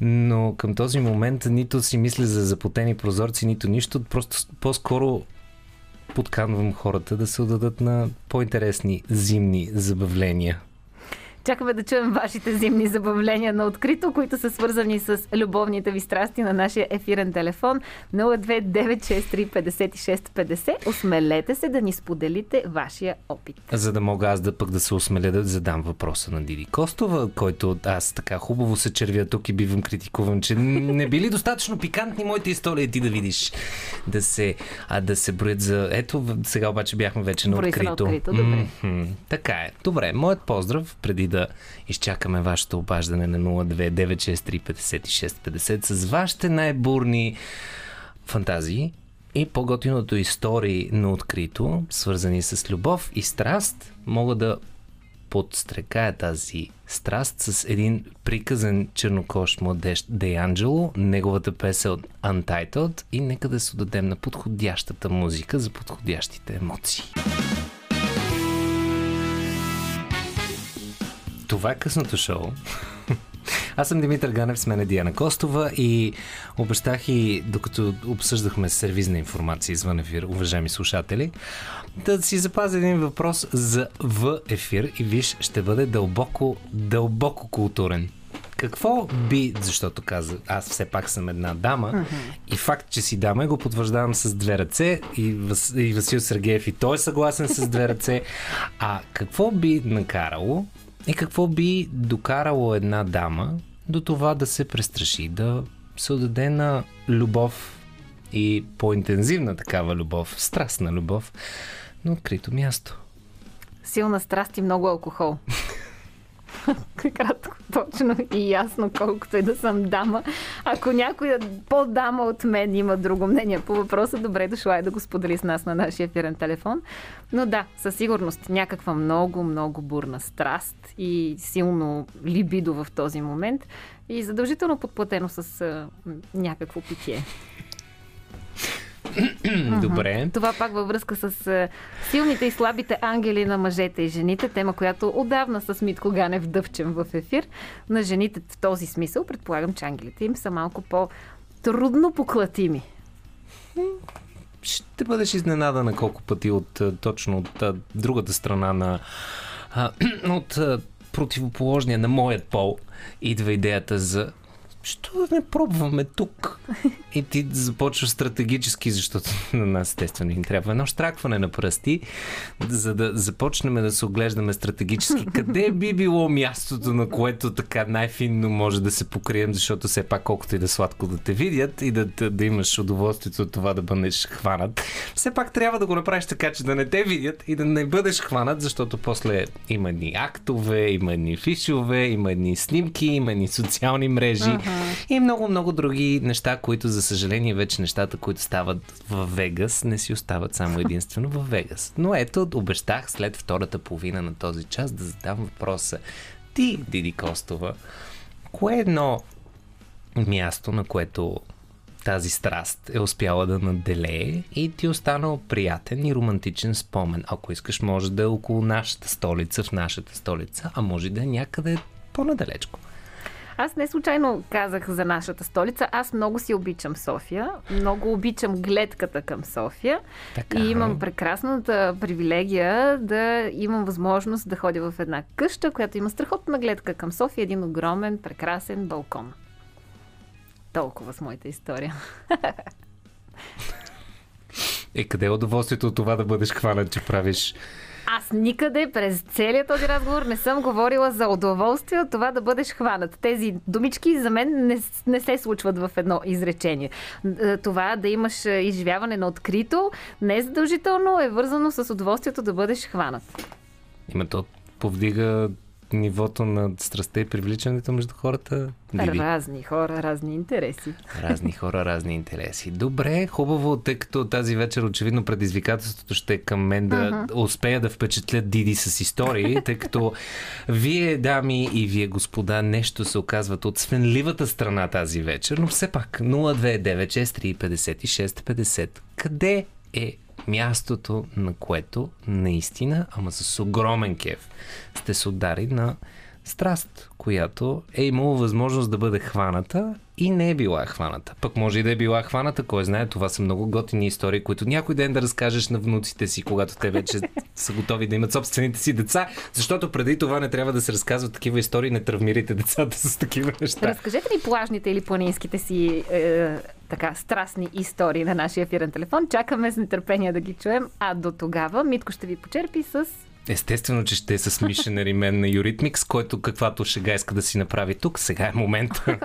но към този момент нито си мисля за запотени прозорци, нито нищо. Просто по-скоро подканвам хората да се отдадат на по-интересни зимни забавления. Чакаме да чуем вашите зимни забавления на открито, които са свързани с любовните ви страсти на нашия ефирен телефон 029635650. Осмелете се да ни споделите вашия опит. За да мога аз да пък да се осмеля да задам въпроса на Диди Костова, който аз така хубаво се червя тук и бивам критикуван, че не били достатъчно пикантни моите истории ти да видиш да се, а, да се броят за... Ето, сега обаче бяхме вече на се на открито. открито, добре. Мгм. Така е. Добре, моят поздрав, преди да изчакаме вашето обаждане на 029635650 с вашите най-бурни фантазии и по-готиното истории на открито, свързани с любов и страст, мога да подстрекае тази страст с един приказен чернокож младеж Де Анджело, неговата песен Untitled и нека да се отдадем на подходящата музика за подходящите емоции. Това е късното шоу. Аз съм Димитър Ганев, с мен е Диана Костова и обещах и докато обсъждахме сервизна информация извън ефир, уважаеми слушатели, да си запазя един въпрос за в ефир и виж, ще бъде дълбоко, дълбоко културен. Какво би, защото каза, аз все пак съм една дама и факт, че си дама го потвърждавам с две ръце и, Вас, и Васил Сергеев и той е съгласен с две ръце. А какво би накарало и какво би докарало една дама до това да се престраши, да се отдаде на любов и по-интензивна такава любов, страстна любов на открито място? Силна страст и много алкохол. Кратко, точно и ясно, колкото и да съм дама. Ако някоя по-дама от мен има друго мнение по въпроса, добре дошла и да го сподели с нас на нашия ефирен телефон. Но да, със сигурност някаква много, много бурна страст и силно либидо в този момент и задължително подплатено с някакво питие. Добре. Това пак във връзка с а, силните и слабите ангели на мъжете и жените, тема, която отдавна с Митко Ганев дъвчем в ефир. На жените в този смисъл, предполагам, че ангелите им са малко по-трудно поклатими. Ще бъдеш изненадана колко пъти от а, точно от а, другата страна на от противоположния на моят пол идва идеята за що да не пробваме тук? И ти започваш стратегически, защото на нас естествено ни трябва едно штракване на пръсти, за да започнем да се оглеждаме стратегически. Къде би било мястото, на което така най-финно може да се покрием, защото все пак колкото и да сладко да те видят и да, да, да имаш удоволствието от това да бъдеш хванат, все пак трябва да го направиш така, че да не те видят и да не бъдеш хванат, защото после има едни актове, има едни фишове, има едни снимки, има едни социални мрежи и много-много други неща, които за съжаление вече нещата, които стават в Вегас, не си остават само единствено в Вегас. Но ето, обещах след втората половина на този час да задам въпроса. Ти, Диди Костова, кое е едно място, на което тази страст е успяла да наделее и ти е останал приятен и романтичен спомен. Ако искаш, може да е около нашата столица, в нашата столица, а може да е някъде по-надалечко. Аз не случайно казах за нашата столица. Аз много си обичам София. Много обичам гледката към София. Така. И имам прекрасната привилегия да имам възможност да ходя в една къща, която има страхотна гледка към София. Един огромен, прекрасен балкон. Толкова с моята история. Е, къде е удоволствието от това да бъдеш хванат, че правиш Аз никъде през целият този разговор не съм говорила за удоволствие от това да бъдеш хванат. Тези думички за мен не, не се случват в едно изречение. Е, Това да имаш е, изживяване на открито не е е вързано с удоволствието да бъдеш хванат. Има то повдига нивото на страстта и привличането между хората. Диди. Разни хора, разни интереси. Разни хора, разни интереси. Добре, хубаво, тъй като тази вечер очевидно предизвикателството ще е към мен да успея да впечатля Диди с истории, тъй като вие, дами и вие, господа, нещо се оказват от свенливата страна тази вечер, но все пак 029635650. Къде е мястото, на което наистина, ама с огромен кеф, сте се удари на страст, която е имала възможност да бъде хваната и не е била хваната. Пък може и да е била хваната, кой знае, това са много готини истории, които някой ден да разкажеш на внуците си, когато те вече са готови да имат собствените си деца, защото преди това не трябва да се разказват такива истории, не травмирайте децата с такива неща. Разкажете ни плажните или планинските си е, така страстни истории на нашия ефирен телефон. Чакаме с нетърпение да ги чуем. А до тогава Митко ще ви почерпи с Естествено, че ще е с Мишен Римен на Юритмикс, който каквато шега иска да си направи тук. Сега е момента.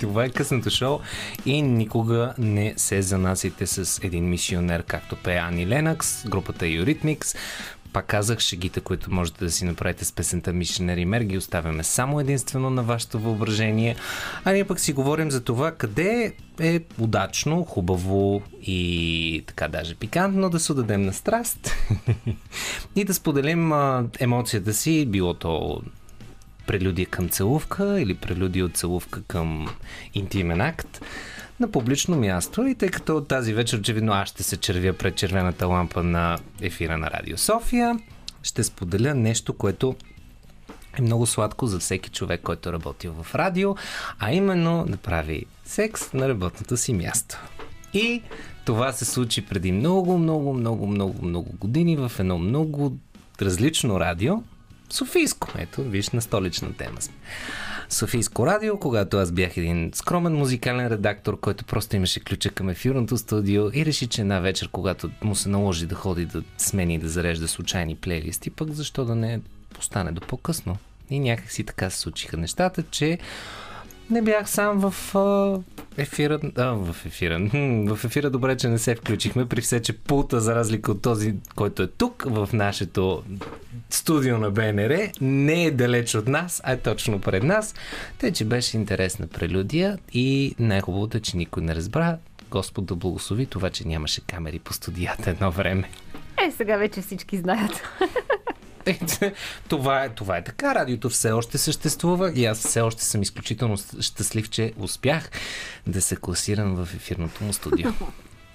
Това е късното шоу и никога не се занасите с един мисионер, както пее Ани Ленакс, групата Eurythmics. Пак казах, шегите, които можете да си направите с песента Мишенери Мер, ги оставяме само единствено на вашето въображение. А ние пък си говорим за това къде е удачно, хубаво и така даже пикантно да се отдадем на страст и да споделим емоцията си, било то прелюдия към целувка или прелюдия от целувка към интимен акт на публично място. И тъй като тази вечер очевидно аз ще се червя пред червената лампа на ефира на Радио София, ще споделя нещо, което е много сладко за всеки човек, който е работил в радио, а именно да прави секс на работното си място. И това се случи преди много, много, много, много, много години в едно много различно радио. Софийско. Ето, виж, на столична тема сме. Софийско радио, когато аз бях един скромен музикален редактор, който просто имаше ключа към ефирното студио и реши, че една вечер, когато му се наложи да ходи да смени и да зарежда случайни плейлисти, пък защо да не остане до по-късно. И някак си така се случиха нещата, че не бях сам в а, ефира. А, в ефира. Хм, в ефира добре, че не се включихме, при все, че пулта, за разлика от този, който е тук, в нашето студио на БНР, не е далеч от нас, а е точно пред нас. Тъй, че беше интересна прелюдия и най-хубавото е, че никой не разбра. Господ да благослови това, че нямаше камери по студията едно време. Е, сега вече всички знаят. Това, е, това е така. Радиото все още съществува и аз все още съм изключително щастлив, че успях да се класирам в ефирното му студио.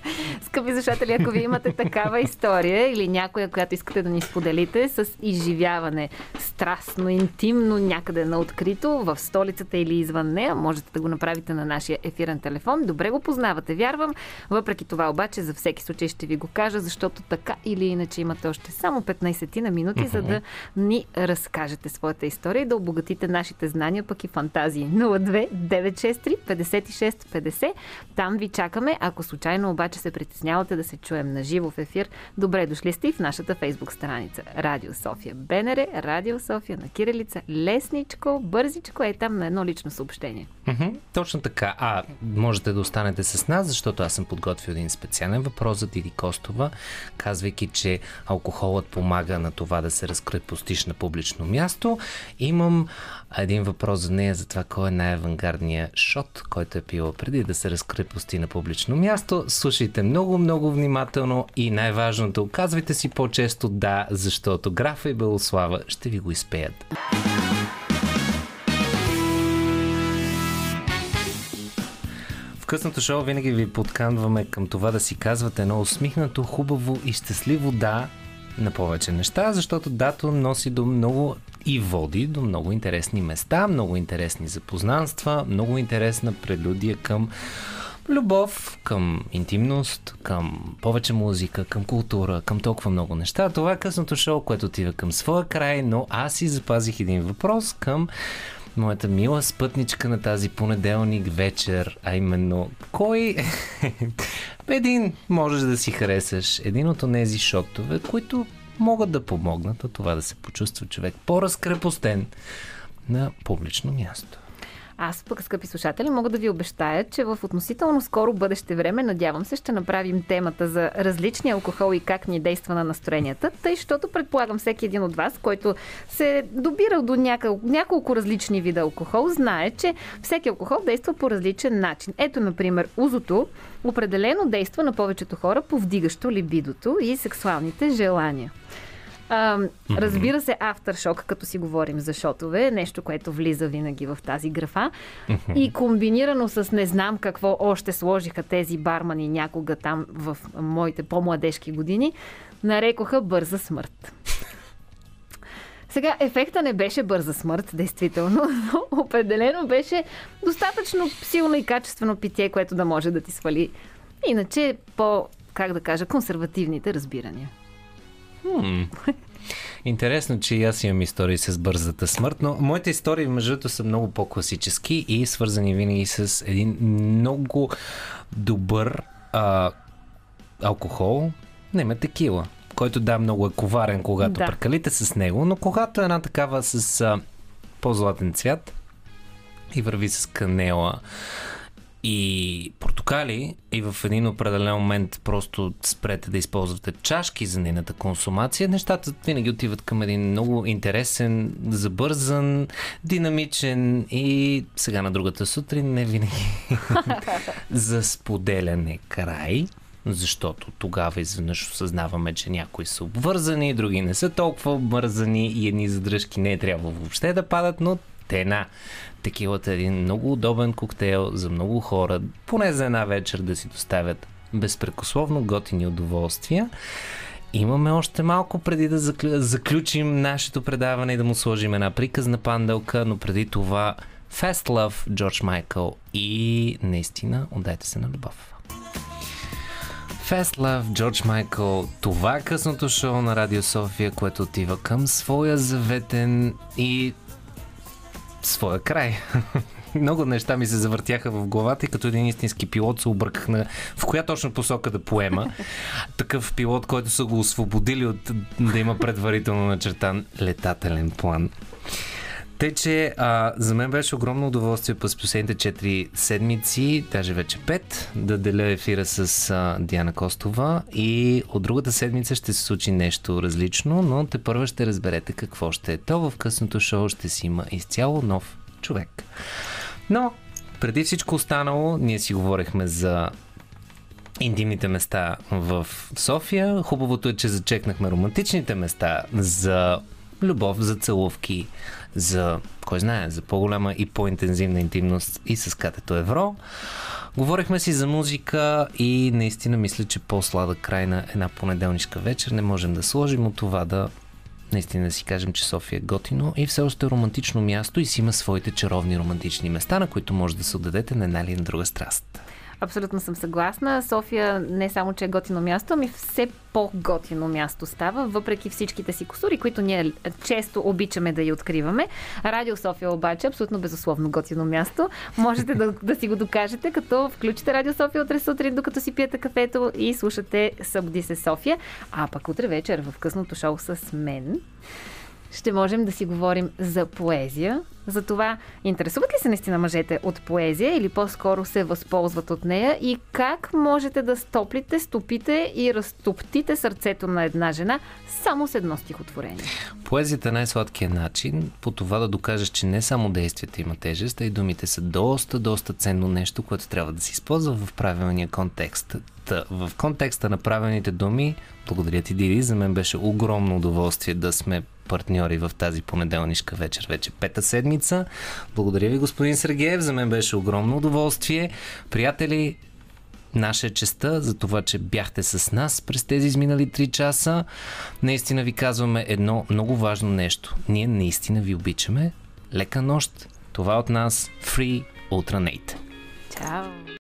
Скъпи слушатели, ако ви имате такава история или някоя, която искате да ни споделите с изживяване страстно, интимно, някъде на открито, в столицата или извън нея, можете да го направите на нашия ефирен телефон. Добре го познавате, вярвам. Въпреки това обаче, за всеки случай ще ви го кажа, защото така или иначе имате още само 15 на минути, за да ни разкажете своята история и да обогатите нашите знания, пък и фантазии. 02 963 56 50. Там ви чакаме. Ако случайно обаче се притеснявате да се чуем на живо в ефир, добре дошли сте и в нашата фейсбук страница. Радио София Бенере, Радио София на Кирилица. Лесничко, бързичко е там на едно лично съобщение. Мгм, Точно така. А, можете да останете с нас, защото аз съм подготвил един специален въпрос за Диди Костова, казвайки, че алкохолът помага на това да се разкрепостиш на публично място. Имам един въпрос за нея за това кой е най-авангардният шот, който е пила преди да се разкрепости на публично място. Слушайте много, много внимателно и най-важното, казвайте си по-често да, защото Графа и Белослава ще ви го изпеят. Късното шоу винаги ви подканваме към това да си казвате едно усмихнато, хубаво и щастливо да на повече неща, защото дато носи до много и води до много интересни места, много интересни запознанства, много интересна прелюдия към любов, към интимност, към повече музика, към култура, към толкова много неща. Това е късното шоу, което отива към своя край, но аз си запазих един въпрос към моята мила спътничка на тази понеделник вечер, а именно кой един можеш да си харесаш, един от тези шотове, които могат да помогнат от това да се почувства човек по-разкрепостен на публично място. Аз пък, скъпи слушатели, мога да ви обещая, че в относително скоро бъдеще време, надявам се, ще направим темата за различни алкохол и как ни действа на настроенията, тъй, защото предполагам всеки един от вас, който се е добирал до няколко, няколко различни вида алкохол, знае, че всеки алкохол действа по различен начин. Ето, например, узото определено действа на повечето хора, повдигащо либидото и сексуалните желания. А, разбира се, авторшок, като си говорим за шотове, е нещо, което влиза винаги в тази графа. И комбинирано с не знам какво още сложиха тези бармани някога там в моите по-младежки години, нарекоха бърза смърт. Сега, ефекта не беше бърза смърт, действително, но определено беше достатъчно силно и качествено питие, което да може да ти свали. Иначе по, как да кажа, консервативните разбирания. Хм. Интересно, че и аз имам истории с бързата смърт, но моите истории, между другото, са много по-класически и свързани винаги с един много добър а, алкохол, не ме текила, който да, много е коварен, когато Да. прекалите с него, но когато е една такава с а, по-златен цвят и върви с канела и портокали и в един определен момент просто спрете да използвате чашки за нейната консумация, нещата винаги отиват към един много интересен, забързан, динамичен и сега на другата сутрин не винаги за споделяне край. Защото тогава изведнъж осъзнаваме, че някои са обвързани, други не са толкова обвързани и едни задръжки не е трябвало въобще да падат, но тена. Текилата е един много удобен коктейл за много хора, поне за една вечер да си доставят безпрекословно готини удоволствия. Имаме още малко преди да заклю... заключим нашето предаване и да му сложим една приказна панделка, но преди това Fast Love, Джордж Майкъл и наистина отдайте се на любов. Fast Love, Джордж Майкъл, това е късното шоу на Радио София, което отива към своя заветен и своя край. Много неща ми се завъртяха в главата и като един истински пилот се обърках на в коя точно посока да поема. Такъв пилот, който са го освободили от да има предварително начертан летателен план. Тъй, че а, за мен беше огромно удоволствие през последните 4 седмици, даже вече 5, да деля ефира с а, Диана Костова и от другата седмица ще се случи нещо различно, но те първо ще разберете какво ще е. То в късното шоу ще си има изцяло нов човек. Но, преди всичко останало, ние си говорихме за интимните места в София. Хубавото е, че зачекнахме романтичните места за любов, за целувки, за, кой знае, за по-голяма и по-интензивна интимност и с катето Евро. Говорихме си за музика и наистина мисля, че по-сладък край на една понеделнишка вечер не можем да сложим от това да наистина си кажем, че София е готино и все още е романтично място и си има своите чаровни романтични места, на които може да се отдадете на една или на друга страст. Абсолютно съм съгласна. София не само, че е готино място, ами все по-готино място става, въпреки всичките си косури, които ние често обичаме да я откриваме. Радио София обаче е абсолютно безусловно готино място. Можете да, да си го докажете, като включите Радио София утре сутрин, докато си пиете кафето и слушате Събуди се София. А пък утре вечер в късното шоу с мен ще можем да си говорим за поезия. За това, интересуват ли се наистина мъжете от поезия или по-скоро се възползват от нея и как можете да стоплите, стопите и разтоптите сърцето на една жена само с едно стихотворение? Поезията е най-сладкият начин по това да докажеш, че не само действията има тежест, а и думите са доста, доста ценно нещо, което трябва да се използва в правилния контекст. Та, в контекста на правилните думи, благодаря ти, Диди, за мен беше огромно удоволствие да сме партньори в тази понеделнишка вечер, вече пета седмица. Благодаря ви, господин Сергеев, за мен беше огромно удоволствие. Приятели, Наша е честа за това, че бяхте с нас през тези изминали 3 часа. Наистина ви казваме едно много важно нещо. Ние наистина ви обичаме. Лека нощ. Това от нас Free Ultranate. Чао!